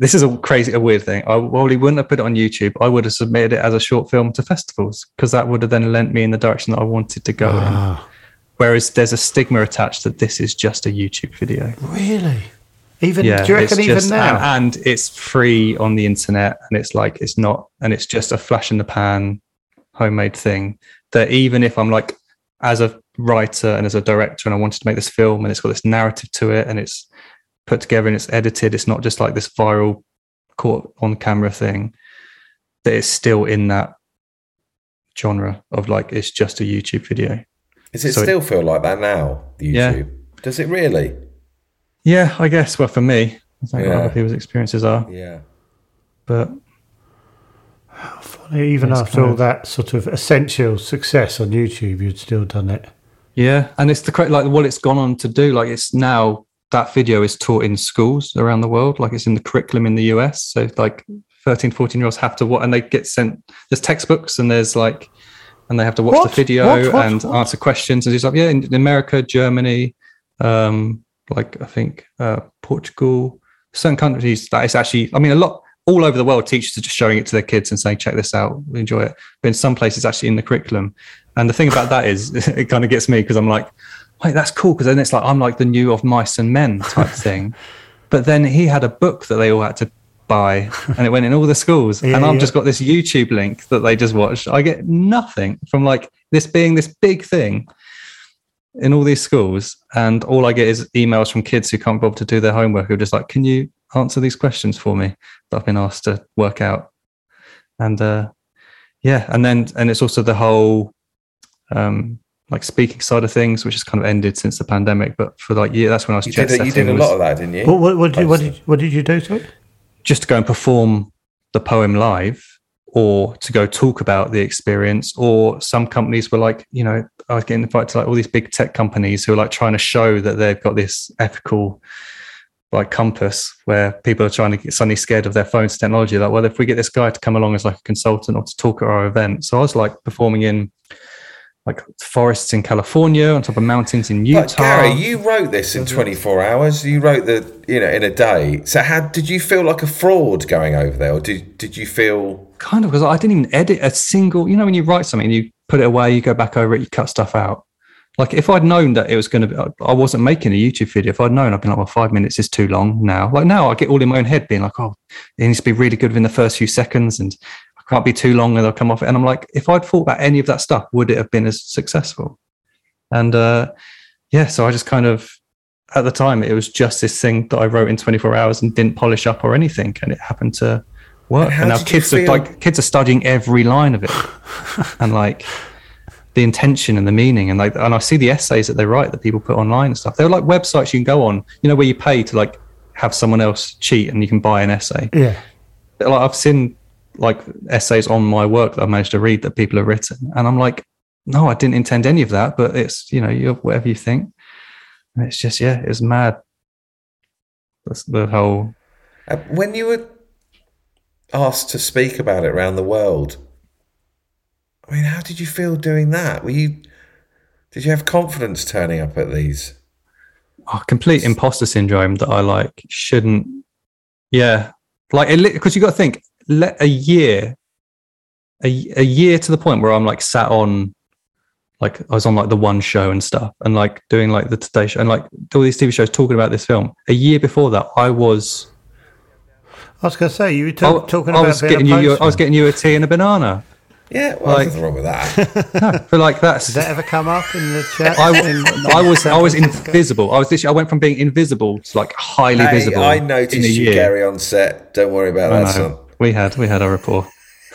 This is a crazy, a weird thing. I probably wouldn't have put it on YouTube. I would have submitted it as a short film to festivals because that would have then lent me in the direction that I wanted to go in. Ah. Whereas there's a stigma attached that this is just a YouTube video. really? Even Yeah, do you reckon even just- now? And, and it's free on the internet, and it's like it's not, and it's just a flash in the pan, homemade thing. That even if I'm like, as a writer and as a director, and I wanted to make this film, and it's got this narrative to it, and it's put together and it's edited, it's not just like this viral caught on camera thing. That it's still in that genre of like it's just a YouTube video. Does it So it- still feel like that now? The Yeah. YouTube. Does it really? Yeah, I guess. Well, for me, I don't know what other people's experiences are, Yeah. but How funny. even after all of- that sort of essential success on YouTube, you'd still done it. Yeah, and it's the correct like what it's gone on to do. Like it's now that video is taught in schools around the world. Like it's in the curriculum in the US. So like 13, 14 year olds have to watch, and they get sent. There's textbooks, and there's like, and they have to watch What? the video What? What? and answer questions and he's like, Yeah, in, in America, Germany, um, like I think uh, Portugal, certain countries that it's actually. I mean, a lot all over the world. Teachers are just showing it to their kids and saying, "Check this out, enjoy it." But in some places, actually in the curriculum. And the thing about that is, *laughs* it kind of gets me because I'm like, wait, that's cool. Because then it's like, I'm like the new of mice and men type thing. *laughs* But then he had a book that they all had to buy and it went in all the schools. *laughs* Yeah, and I've yeah. just got this YouTube link that they just watched. I get nothing from like this being this big thing in all these schools. And all I get is emails from kids who can't bother to do their homework who are just like, can you answer these questions for me that I've been asked to work out? And uh, yeah, and then, and it's also the whole um, like speaking side of things, which has kind of ended since the pandemic. But for like yeah, that's when I was You jet did, a, you did a was lot of that, didn't you? What, what, what, did, what, did, what did you do to it? Just to go and perform the poem live, or to go talk about the experience. Or some companies were like, you know, I was getting invited to like all these big tech companies who are like trying to show that they've got this ethical like compass where people are trying to get suddenly scared of their phones technology. Like, well, if we get this guy to come along as like a consultant or to talk at our event. So I was like performing in like forests in California, on top of mountains in Utah. But Gary, you wrote this in 24 hours. You wrote the, you know, in a day. So how did you feel like a fraud going over there, or did did you feel? kind of because I didn't even edit a single. You know, when you write something, you put it away, you go back over it, you cut stuff out. Like if I'd known that it was going to be, I wasn't making a YouTube video. If I'd known, I'd been like, well, five minutes is too long now. Like now, I get all in my own head, being like, oh, it needs to be really good within the first few seconds, and I can't be too long, and they'll come off it. And I'm like, if I'd thought about any of that stuff, would it have been as successful? And uh, yeah, so I just kind of at the time it was just this thing that I wrote in 24 hours and didn't polish up or anything, and it happened to work. And And, now kids are like kids are studying every line of it, *laughs* and like the intention and the meaning, and like and I see the essays that they write that people put online and stuff. They're like websites you can go on, you know, where you pay to like have someone else cheat and you can buy an essay. Yeah. Like I've seen like essays on my work that I've managed to read that people have written, and I'm like, no, I didn't intend any of that, but it's you know, you whatever you think, and it's just yeah, it's mad. That's the whole Uh, when you were asked to speak about it around the world, I mean, how did you feel doing that? Were you? Did you have confidence turning up at these? oh, complete imposter syndrome that I like shouldn't. Yeah, like because you got to think let a year, a, a year to the point where I'm like sat on, like I was on like the one show and stuff, and like doing like the Today Show and like all these TV shows talking about this film. A year before that, I was I was going to say, you were I, talk, talking I about was being getting you. I was getting you a tea and a banana. Yeah, well, Like- there's nothing wrong with that. *laughs* But like that's Did that ever come up in the chat? I, in- I was I was invisible. I was literally, I went from being invisible to like highly hey, visible. I in a noticed you, year. Gary, on set. Don't worry about I that, son. Know. We had we had a rapport. *laughs*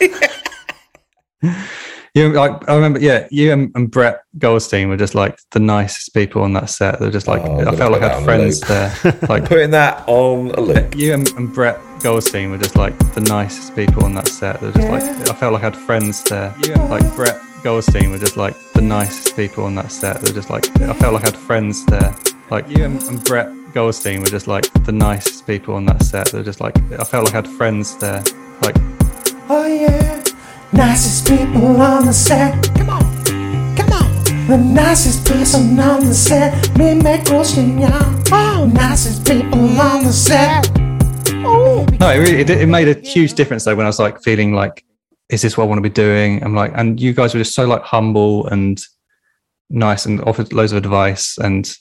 you like I remember, yeah. You and, and Brett Goldstein were just like the nicest people on that set. They're just like Oh, I'm I gonna felt like I had that on friends there. *laughs* Like Putting that on a loop. *laughs* you and, and Brett Goldstein were just like the nicest people on that set. They're just like I felt like I had friends there. You and like Brett Goldstein were just like the nicest people on that set. They're just like I felt like I had friends there. Like you and, and Brett Goldstein were just like the nicest people on that set. They're just like I felt like I had friends there. Like Oh yeah, nicest people on the set. Come on, come on. The nicest person on the set, me make roasting y'all. Oh, nicest people on the set. Oh. No, it really it, it made a huge difference though when I was like feeling like, is this what I want to be doing? I'm like, and you guys were just so like humble and nice and offered loads of advice and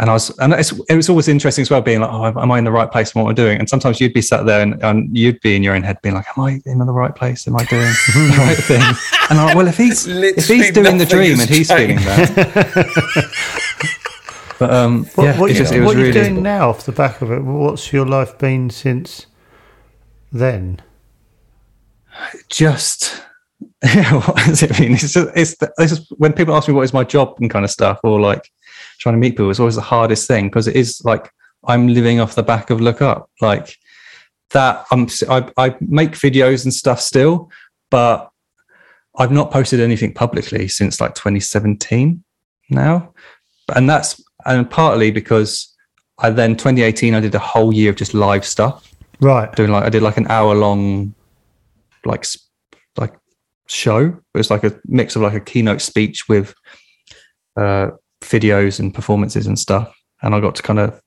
and I was and it's, it was always interesting as well being like, oh, am I in the right place? And what I'm doing? And sometimes you'd be sat there and, and you'd be in your own head being like, am I in the right place? Am I doing the *laughs* right thing? And I'm like, well, if he's if he's doing the dream and he's feeling that. *laughs* but um, What, yeah, what, it you, just it was what are you doing now off the back of it? What's your life been since then? just yeah, *laughs* what does it mean? It's just it's, it's just, when people ask me what is my job and kind of stuff, or like trying to meet people, it's always the hardest thing because it is like I'm living off the back of Look Up, like that. I'm I, I make videos and stuff still, but I've not posted anything publicly since like 2017 now, and that's and partly because I then 2018 I did a whole year of just live stuff Right. doing like I did like an hour long like like show. It was like a mix of like a keynote speech with uh videos and performances and stuff. And I got to kind of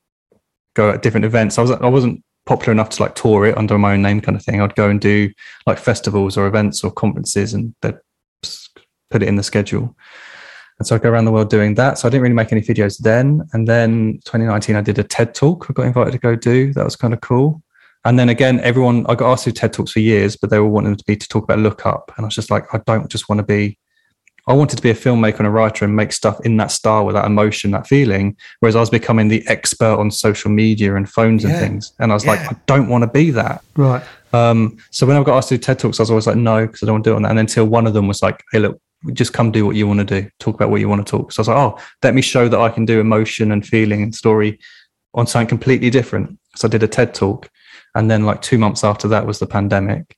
go at different events. I was I wasn't popular enough to like tour it under my own name kind of thing. I'd go and do like festivals or events or conferences and they'd put it in the schedule. And so I go around the world doing that. So I didn't really make any videos then. And then 2019, I did a TED talk. I got invited to go do. That was kind of cool. And then again, everyone I got asked to TED talks for years, but they were wanting to be to talk about look up, and I was just like, I don't just want to be. I wanted to be a filmmaker and a writer and make stuff in that style with that emotion, that feeling. Whereas I was becoming the expert on social media and phones and things, and I was like, I don't want to be that. Right. Um, so when I got asked to do TED talks, I was always like, no, because I don't want to do it on that. And until one of them was like, hey, look, just come do what you want to do, talk about what you want to talk. So I was like, oh, let me show that I can do emotion and feeling and story on something completely different. So I did a TED talk, and then like two months after that was the pandemic,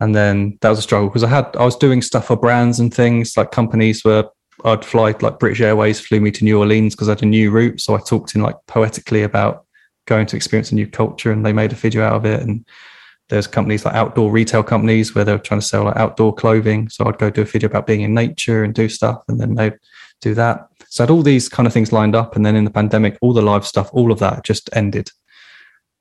and then that was a struggle because I had I was doing stuff for brands and things like companies where I'd fly like British Airways flew me to New Orleans because I had a new route, so I talked in like poetically about going to experience a new culture, and they made a video out of it and there's companies like outdoor retail companies where they're trying to sell like outdoor clothing. So I'd go do a video about being in nature and do stuff, and then they'd do that. So I had all these kind of things lined up, and then in the pandemic, all the live stuff, all of that just ended.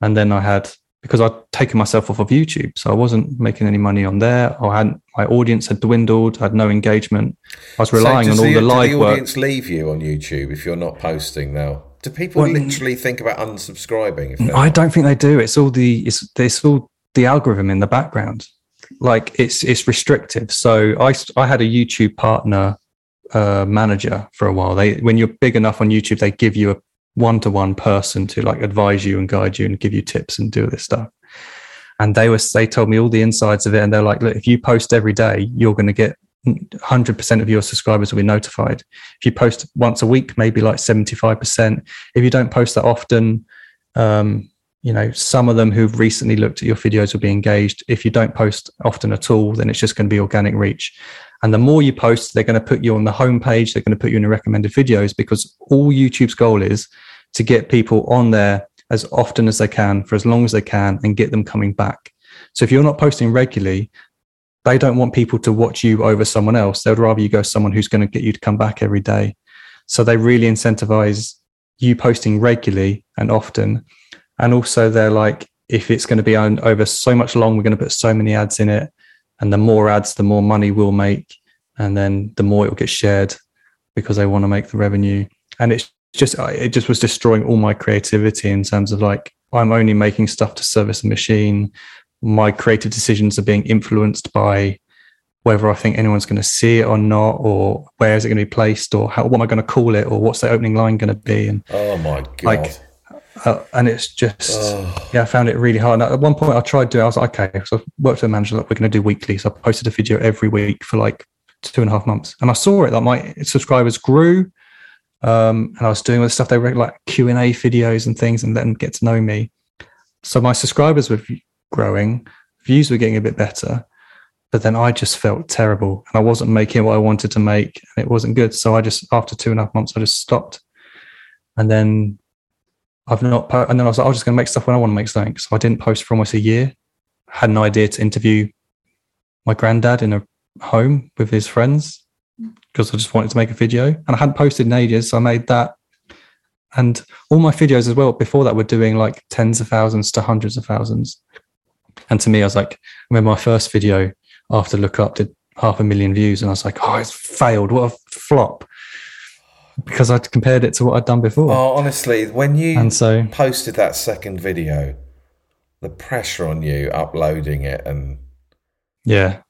And then I had because I'd taken myself off of YouTube, so I wasn't making any money on there. I hadn't my audience had dwindled, I had no engagement. I was relying so on all the, live do the work. audience leave you on YouTube if you're not posting now? Do people Well, literally think about unsubscribing? If I don't think they do. It's all the it's it's all the algorithm in the background. Like it's it's restrictive. So I, I had a YouTube partner uh, manager for a while. They when you're big enough on YouTube, they give you a one to one person to like advise you and guide you and give you tips and do this stuff. And they were they told me all the insides of it, and they're like, look, if you post every day, you're going to get 100% of your subscribers will be notified. If you post once a week, maybe like 75%. If you don't post that often, um, you know, some of them who've recently looked at your videos will be engaged. If you don't post often at all, then it's just going to be organic reach. And the more you post, they're going to put you on the homepage. They're going to put you in the recommended videos because all YouTube's goal is to get people on there as often as they can for as long as they can and get them coming back. So if you're not posting regularly, they don't want people to watch you over someone else. They'd rather you go someone who's going to get you to come back every day. So they really incentivize you posting regularly and often. And also, they're like, if it's going to be on over so much long, we're going to put so many ads in it. And the more ads, the more money we'll make. And then the more it will get shared because they want to make the revenue. And it's just, it just was destroying all my creativity in terms of like, I'm only making stuff to service a machine. My creative decisions are being influenced by whether I think anyone's going to see it or not, or where is it going to be placed, or how, what am I going to call it, or what's the opening line going to be. And Oh my god! Like, uh, and it's just yeah, I found it really hard. And at one point, I tried to. I was like, okay, so I worked with a manager like we're going to do weekly. So I posted a video every week for like two and a half months, and I saw it that my subscribers grew. Um, and I was doing all the stuff they were like Q and A videos and things, and then get to know me. So my subscribers were growing, views were getting a bit better, but then I just felt terrible, and I wasn't making what I wanted to make, and it wasn't good. So I just after two and a half months, I just stopped, and then I've not, and then I was like, I'm just going to make stuff when I want to make something. So I didn't post for almost a year. had an idea to interview my granddad in a home with his friends. Because I just wanted to make a video, and I hadn't posted in ages, so I made that. And all my videos as well before that were doing like tens of thousands to hundreds of thousands. And to me, I was like, I remember my first video after Look Up did half a million views, and I was like, oh, it's failed. What a flop. Because I'd compared it to what I'd done before. Oh, honestly, when you And so- posted that second video, the pressure on you uploading it and Yeah.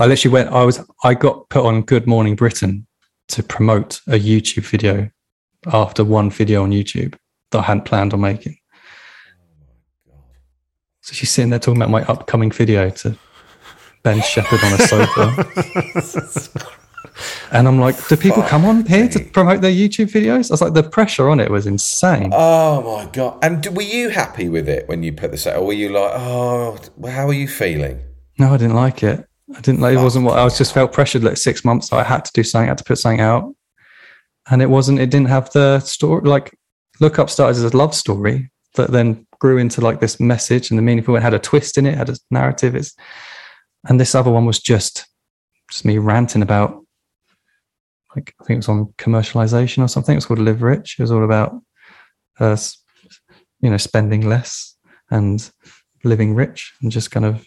I literally went, I was, I got put on Good Morning Britain to promote a YouTube video after one video on YouTube that I hadn't planned on making. So she's sitting there talking about my upcoming video to Ben Shephard on a sofa. *laughs* and I'm like, do people come on here to promote their YouTube videos? I was like, the pressure on it was insane. oh my god! And were you happy with it when you put this out, or were you like, oh, how are you feeling? No, I didn't like it. I didn't like it. Wasn't what I was. Just felt pressured. Like six months, I had to do something. I had to put something out, and it wasn't. It didn't have the story. Like look up started as a love story that then grew into like this message and the meaningful. It had a twist in it. Had a narrative. It's and this other one was just just me ranting about. Like I think it was on commercialization or something. It was called Live Rich. It was all about, uh, you know, spending less and living rich and just kind of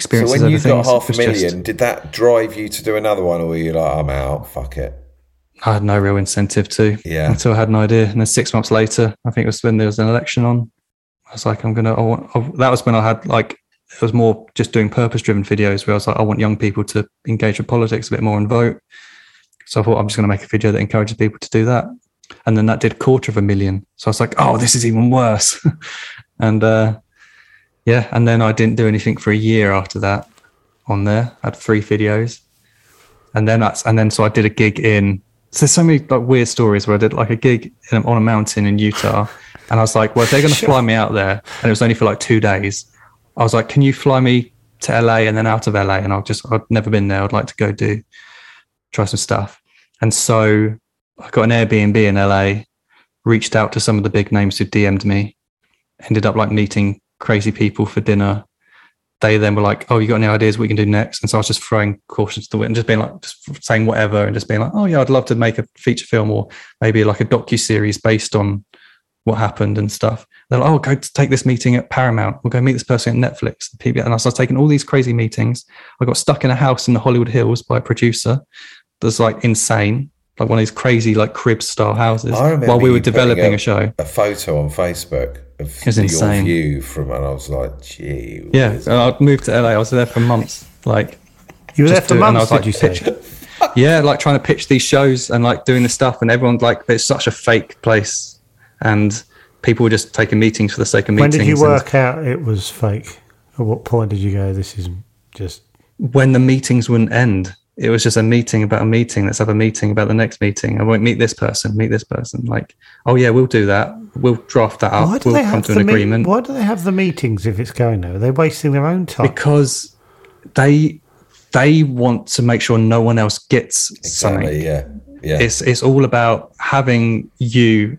So when you got half a was just- million, did that drive you to do another one, or were you like, I'm out, fuck it? I had no real incentive to Yeah. until I had an idea. And then six months later, I think it was when there was an election on. I was like, I'm gonna. I want, I, that was when I had like it was more just doing purpose-driven videos where I was like, I want young people to engage with politics a bit more and vote. So I thought I'm just going to make a video that encourages people to do that. And then that did a quarter of a million. So I was like, oh, this is even worse. *laughs* and uh, yeah, and then I didn't do anything for a year after that on there. I had three videos. And then that's and then so I did a gig in so there's so many like weird stories where I did like a gig in, on a mountain in Utah, and I was like, well, if they're going to fly me out there, and it was only for like two days, I was like, can you fly me to LA and then out of LA? And I'll just I'd never been there. I'd like to go do try some stuff. And so I got an Airbnb in LA, reached out to some of the big names who DM'd me, ended up like meeting crazy people for dinner. They then were like, "Oh, you got any ideas what we can do next?" And so I was just throwing caution to the wind, just being like, just saying whatever, and just being like, "Oh yeah, I'd love to make a feature film or maybe like a docu series based on what happened and stuff." They're like, "Oh, go take this meeting at Paramount. We'll go meet this person at Netflix." the PBS. And I was taking all these crazy meetings. I got stuck in a house in the Hollywood Hills by a producer that's like insane, like one of these crazy like crib style houses, while we were developing a- a show. A photo on Facebook of your insane. view from, and I was like, gee, Yeah, I'd moved to LA. I was there for months. Like You were there just for do it, and I months, was, did you like, pitch- *laughs* yeah, like trying to pitch these shows and like doing this stuff, and everyone's like, it's such a fake place, and people were just taking meetings for the sake of meetings. When did you and work out it was fake? At what point did you go, this is just. when the meetings wouldn't end? It was just a meeting about a meeting. Let's have a meeting about the next meeting. I won't meet this person, meet this person. Like, oh yeah, we'll do that. We'll draft that up. Why do We'll they come have to the an meet- agreement. Why do they have the meetings if it's going there? Are wasting their own time? because they they want to make sure no one else gets something. yeah, yeah. It's it's all about having you,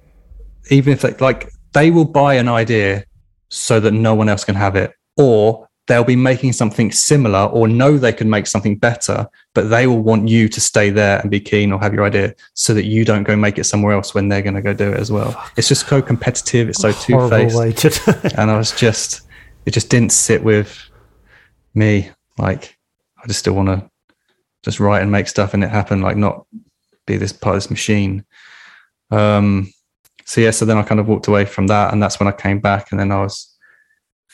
even if they, like they will buy an idea so that no one else can have it, or they'll be making something similar, or know they can make something better, but they will want you to stay there and be keen or have your idea so that you don't go make it somewhere else when they're going to go do it as well. It's just so competitive. It's so two faced way to do it. and I was just, it just didn't sit with me. Like, I just still want to just write and make stuff and it happen, like not be this part of this machine. Um, so yeah, so then I kind of walked away from that, and that's when I came back, and then I was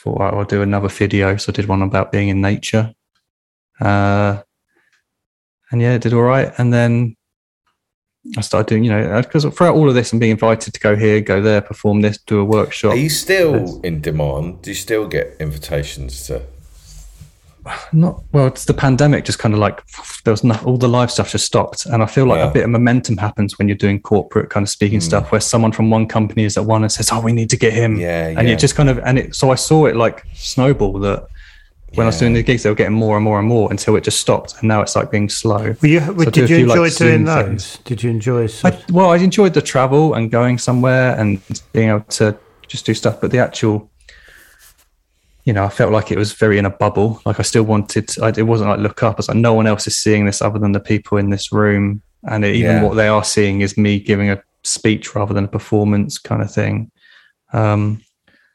thought "Right, I'll do another video. So I did one about being in nature, uh, and yeah, it did all right. And then I started doing, you know, because throughout all of this, and being invited to go here, go there, perform this, do a workshop. Are you still in demand? Do you still get invitations to? Not well it's the pandemic just kind of like there was no, all the live stuff just stopped and i feel like Yeah. a bit of momentum happens when you're doing corporate kind of speaking hmm. stuff where someone from one company is at one and says oh we need to get him Yeah, and yeah. it just kind of and it so i saw it like snowball that when i was doing the gigs they were getting more and more and more until it just stopped and now it's like being slow Were you, So did you few, like, enjoy doing Zoom those? things. Did you enjoy? Sort I, well, I enjoyed the travel and going somewhere and being able to just do stuff, but the actual you know, I felt like it was very in a bubble. Like I still wanted, I, it wasn't like look up. I was like, no one else is seeing this other than the people in this room. And it, even Yeah. what they are seeing is me giving a speech rather than a performance kind of thing. Um,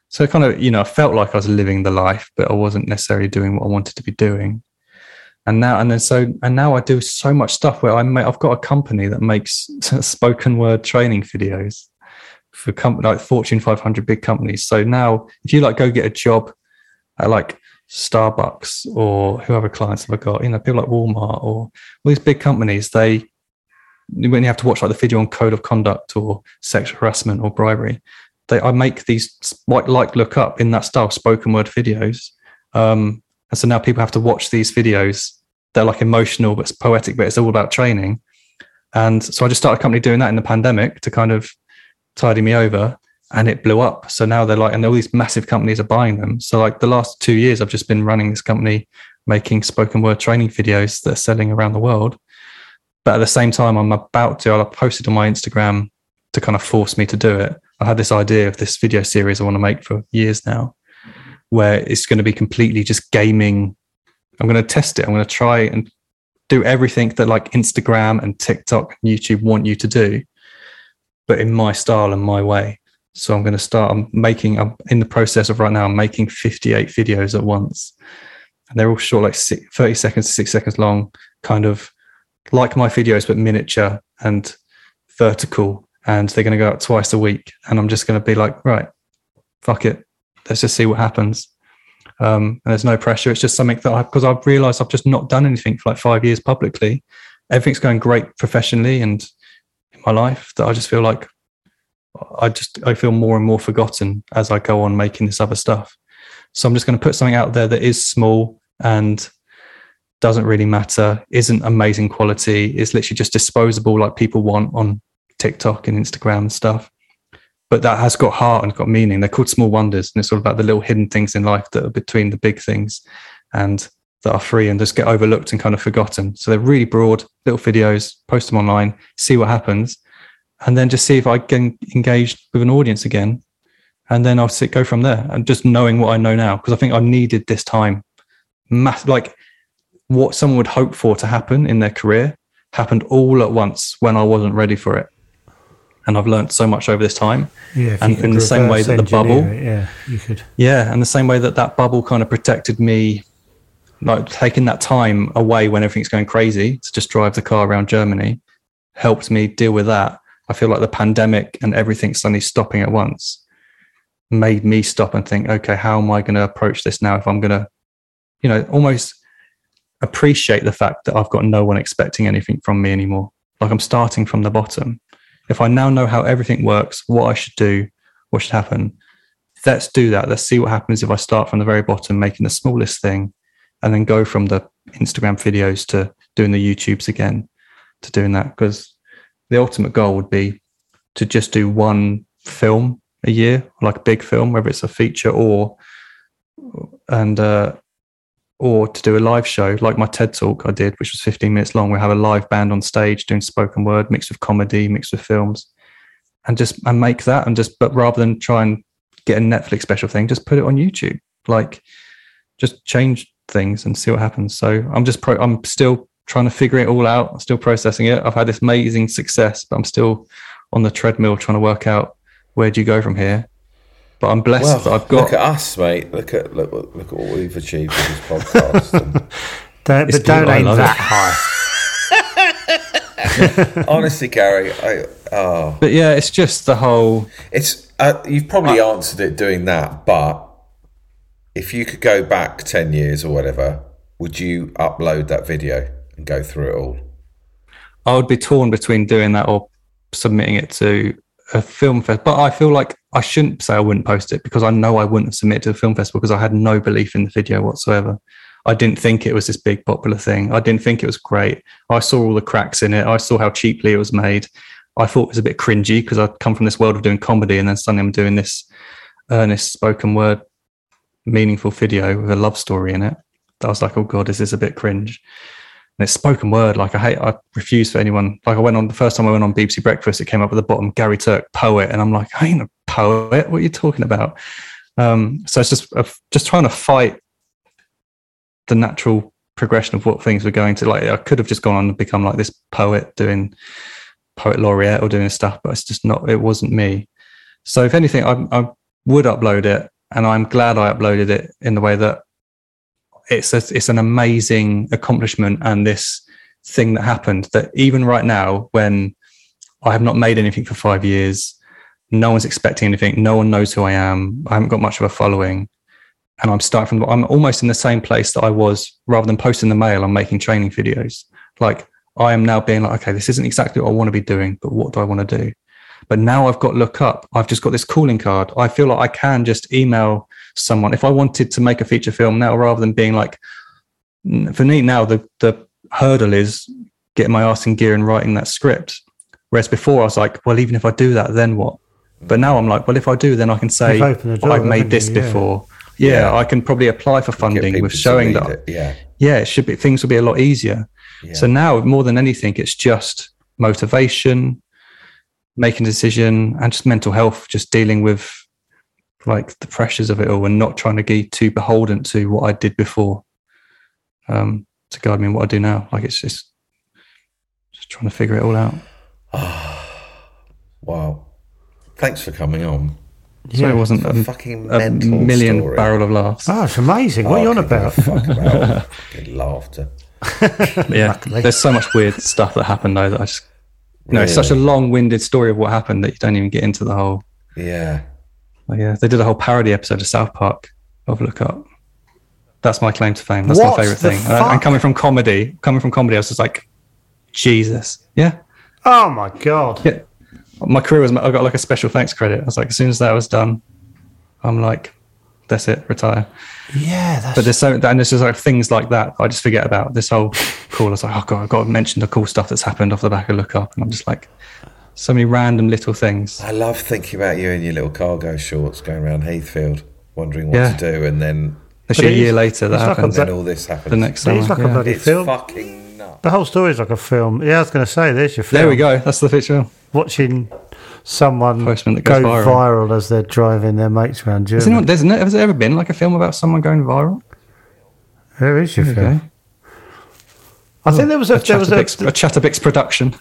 so kind of, you know, I felt like I was living the life, but I wasn't necessarily doing what I wanted to be doing. And now, and then so, and now I do so much stuff where I make, I've got a company that makes *laughs* spoken word training videos for company like Fortune 500 big companies. So now, if you like go get a job at like Starbucks or whoever clients have I got, you know, people like Walmart or all these big companies, they when you have to watch like the video on code of conduct or sexual harassment or bribery, they I make these like like look up in that style spoken word videos. Um, and so now people have to watch these videos. They're like emotional, but it's poetic, but it's all about training. And so I just started a company doing that in the pandemic to kind of tidy me over and it blew up. So now they're like, and all these massive companies are buying them. So like the last two years, I've just been running this company, making spoken word training videos that are selling around the world. But at the same time, I'm about to, I posted on my Instagram to kind of force me to do it. I had this idea of this video series I want to make for years now, where it's going to be completely just gaming. I'm going to test it. I'm going to try and do everything that like Instagram and TikTok and YouTube want you to do, but in my style and my way. So I'm going to start. I'm making. I'm in the process of right now. I'm making 58 videos at once, and they're all short, like six, 30 seconds to six seconds long, kind of like my videos, but miniature and vertical. And they're going to go out twice a week. And I'm just going to be like, right, fuck it, let's just see what happens. Um, and there's no pressure. It's just something that I, because I've realized I've just not done anything for like five years publicly. Everything's going great professionally and in my life that I just feel like I just I feel more and more forgotten as I go on making this other stuff. So I'm just going to put something out there that is small and doesn't really matter, isn't amazing quality, is literally just disposable like people want on TikTok and Instagram and stuff. But that has got heart and got meaning. They're called small wonders, and it's all about the little hidden things in life that are between the big things and that are free and just get overlooked and kind of forgotten. So they're really broad little videos, post them online, see what happens and then just see if I can engage with an audience again. And then I'll sit, go from there and just knowing what I know now. Because I think I needed this time. Mass, like what someone would hope for to happen in their career happened all at once when I wasn't ready for it. And I've learned so much over this time. Yeah, And in the same way that the bubble- it, yeah, you could. Yeah. And the same way that that bubble kind of protected me, like taking that time away when everything's going crazy to just drive the car around Germany helped me deal with that. I feel like the pandemic and everything suddenly stopping at once made me stop and think, okay, how am I going to approach this now if I'm going to, you know, almost appreciate the fact that I've got no one expecting anything from me anymore. Like I'm starting from the bottom. If I now know how everything works, what I should do, what should happen, let's do that. Let's see what happens if I start from the very bottom, making the smallest thing, and then go from the Instagram videos to doing the YouTubes again, to doing that. Because the ultimate goal would be to just do one film a year, like a big film, whether it's a feature or and uh, or to do a live show like my TED talk I did, which was 15 minutes long. We have a live band on stage doing spoken word mixed with comedy, mixed with films, and just and make that and just but rather than try and get a Netflix special thing, just put it on YouTube. Like just change things and see what happens. So I'm just pro I'm still trying to figure it all out. I'm still processing it. I've had this amazing success, but I'm still on the treadmill trying to work out where do you go from here. But I'm blessed Well, that I've got look at us, mate. Look at look, look at what we've achieved with this podcast. *laughs* Don't, but don't aim that it. high. *laughs* honestly, Gary, I oh, But yeah, it's just the whole it's uh, you've probably answered it doing that. But if you could go back ten years or whatever, would you upload that video and go through it all? I would be torn between doing that or submitting it to a film fest. But I feel like I shouldn't say I wouldn't post it because I know I wouldn't have submitted to a film festival because I had no belief in the video whatsoever. I didn't think it was this big popular thing. I didn't think it was great. I saw all the cracks in it. I saw how cheaply it was made. I thought it was a bit cringy because I'd come from this world of doing comedy and then suddenly I'm doing this earnest spoken word, meaningful video with a love story in it. I was like, oh God, is this a bit cringe? And it's spoken word. Like I hate, I refuse for anyone. Like I went on the first time I went on BBC Breakfast, it came up at the bottom, Gary Turk, poet, and I'm like, I ain't a poet. What are you talking about? Um, so it's just just trying to fight the natural progression of what things were going to. Like I could have just gone on and become like this poet doing poet laureate or doing stuff, but it's just not. It wasn't me. So if anything, I, I would upload it, and I'm glad I uploaded it in the way that it's a, it's an amazing accomplishment and this thing that happened that even right now when I have not made anything for five years, no one's expecting anything, no one knows who I am, I haven't got much of a following, and I'm starting from I'm almost in the same place that I was rather than posting the mail, I'm making training videos. Like I am now being like, okay, this isn't exactly what I want to be doing, but what do I want to do? But now I've got look up. I've just got this calling card. I feel like I can just email someone if I wanted to make a feature film now, rather than being like, for me now the the hurdle is getting my ass in gear and writing that script. Whereas before I was like, well, even if I do that, then what? But now I'm like, well, if I do, then I can say You've opened the door, I've made this you? Before. Yeah, Yeah. I can probably apply for funding with showing that. it, Yeah. Yeah, it should be things will be a lot easier. yeah. So now, more than anything, it's just motivation, making a decision, and just mental health, just dealing with like the pressures of it all and not trying to be too beholden to what I did before um, to guide me in what I do now. Like it's just, just trying to figure it all out. Oh *sighs* Wow. Thanks for coming on. So it wasn't It's a a, fucking a mental million story. barrel of laughs. Oh, it's amazing. What are you on about? give a Fuck about *laughs* fucking laughter. *laughs* yeah, there's so much weird stuff that happened though that I just, no, it's such a long-winded story of what happened that you don't even get into the whole Yeah. Oh, yeah, they did a whole parody episode of South Park of Look Up. That's my claim to fame. That's What my favorite thing. And, I- and coming from comedy, coming from comedy, I was just like, Jesus, yeah, Oh my god. yeah. My career was. I got like a special thanks credit. I was like, as soon as that was done, I'm like, that's it, retire. Yeah, that's But there's so, and there's just like things like that I just forget about. This whole call, I was like, oh god, I've got to mention the cool stuff that's happened off the back of Look Up, and I'm just like, so many random little things. I love thinking about you in your little cargo shorts going around Heathfield, wondering what Yeah. to do, and then Actually, a year later, that it's like a happened. then all this happens. the next But summer. it's like a bloody it's film. fucking nuts. The whole story is like a film. Yeah, I was going to say, there's your film. There we go. That's the picture. Watching someone Postman that go viral. viral. as they're driving their mates around Has, Germany. anyone, there's no, has there ever been like a film about someone going viral? there is your There film. you go. I think there was a, A there was a, a Chatabix production.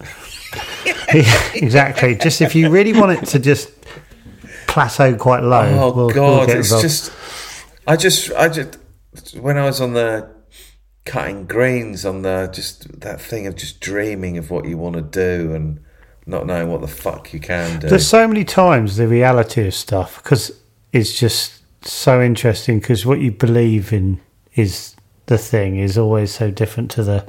*laughs* exactly. Just if you really want it to just plateau quite low. Oh we'll- we'll God, get it's involved. just. I just, I just, when I was on the cutting greens on the just that thing of just dreaming of what you want to do and not knowing what the fuck you can do. There's so many times the reality of stuff because it's just so interesting because what you believe in is the thing is always so different to the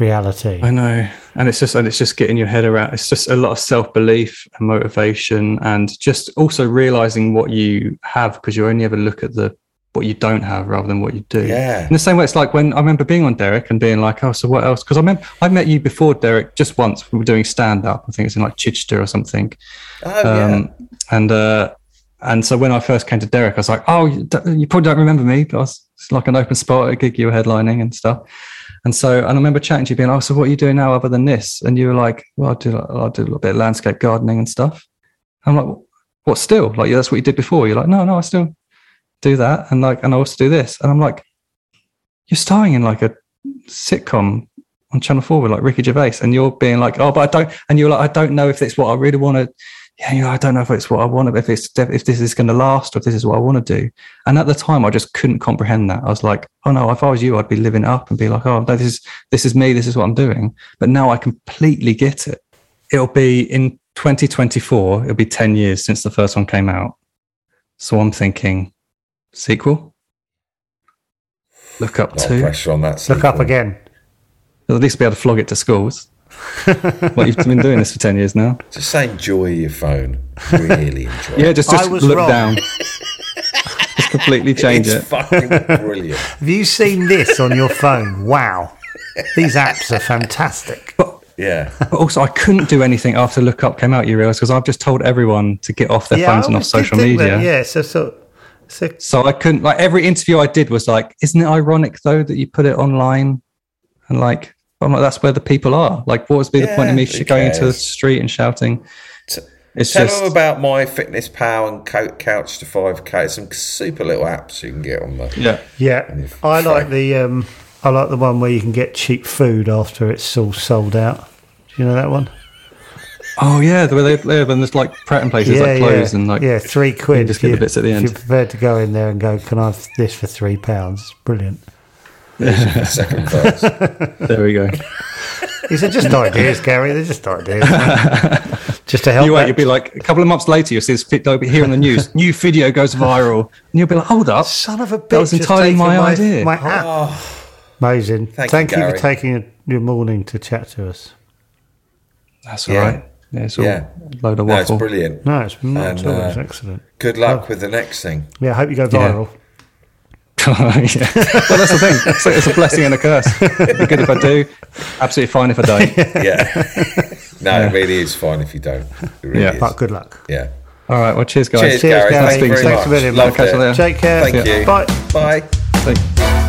reality. I know, and it's just and it's just getting your head around. It's just a lot of self belief and motivation, and just also realizing what you have because you only ever look at the what you don't have rather than what you do. Yeah. In the same way, it's like when I remember being on Derek and being like, "Oh, so what else?" Because I remember I met you before Derek just once. We were doing stand up. I think it's in like Chichester or something. oh yeah, Um, and uh, and so when I first came to Derek, I was like, "Oh, you, you probably don't remember me, but I was, it's like an open spot at a gig you were headlining and stuff." And so, and I remember chatting to you, being like, "Oh, so what are you doing now other than this?" And you were like, "Well, I do, I do a little bit of landscape gardening and stuff." I'm like, "What? Still? Like, yeah, that's what you did before?" You're like, "No, no, I still do that, and like, and I also do this." And I'm like, "You're starring in like a sitcom." On Channel Four with like Ricky Gervais, and you're being like, "Oh, but I don't," and you're like, "I don't know if that's what I really want to yeah, you know, I don't know if it's what I want, if it's if this is going to last, or if this is what I want to do. And at the time, I just couldn't comprehend that. I was like, oh no, if I was you, I'd be living up and be like, oh, no, this is this is me, this is what I'm doing. But now I completely get it. It'll be in 2024. It'll be 10 years since the first one came out. So I'm thinking, sequel. Look up a two. pressure on that. Look up sequel. again. At least be able to flog it to schools. *laughs* well, you've been doing this for 10 years now. Just say enjoy your phone. Really enjoy. Yeah, just, just look wrong. down. just completely change it's it. fucking brilliant. Have you seen this on your phone? Wow. These apps are fantastic. Yeah, But also, I couldn't do anything after Look Up came out, you realise, because I've just told everyone to get off their phones and off social media. that, yeah, so, so, so So I couldn't, like, every interview I did was like, isn't it ironic, though, that you put it online? And like, I'm like, that's where the people are. Like, what would be the point of me who going into the street and shouting? T- It's Tell just them about MyFitnessPal and Co- Couch to 5K. Some super little apps you can get on there. yeah. Yeah, I like the um, I like the one where you can get cheap food after it's all sold out. Do you know that one? Oh yeah, the way they live and there's like Pret places like clothes and like yeah, three quid. just get if the bits at the end. if end. You're prepared to go in there and go, "Can I have this for three pounds?" It's brilliant. The second verse. *laughs* There we go. He said, "Just ideas, Gary. They're just ideas. *laughs* just to help." You wait, you'll be like a couple of months later, you'll see this fit, they'll be here on the news. *laughs* New video goes viral, and you'll be like, "Hold up, Son of a bitch! That was entirely taken my idea. My app. Amazing. Thank Thank, you, you, for Gary. taking your morning to chat to us. that's all Yeah. right." Yeah, it's all Yeah. a load of No, it's brilliant. No, it's not And, at all. It's uh, excellent. Good luck with the next thing. Yeah, I hope you go viral. yeah. *laughs* Oh, *laughs* well, that's the thing. It's a, it's a blessing and a curse. It'd be good if I do. Absolutely fine if I don't. *laughs* Yeah. no, it really is fine if you don't. It really Yeah. is. But good luck. Yeah. All right. Well, cheers, guys. Cheers, Cheers, Gary. Gary. Thank you very Thanks much. a million, Loved mate. Catch you Take care. Thank you. Bye. Bye. Bye.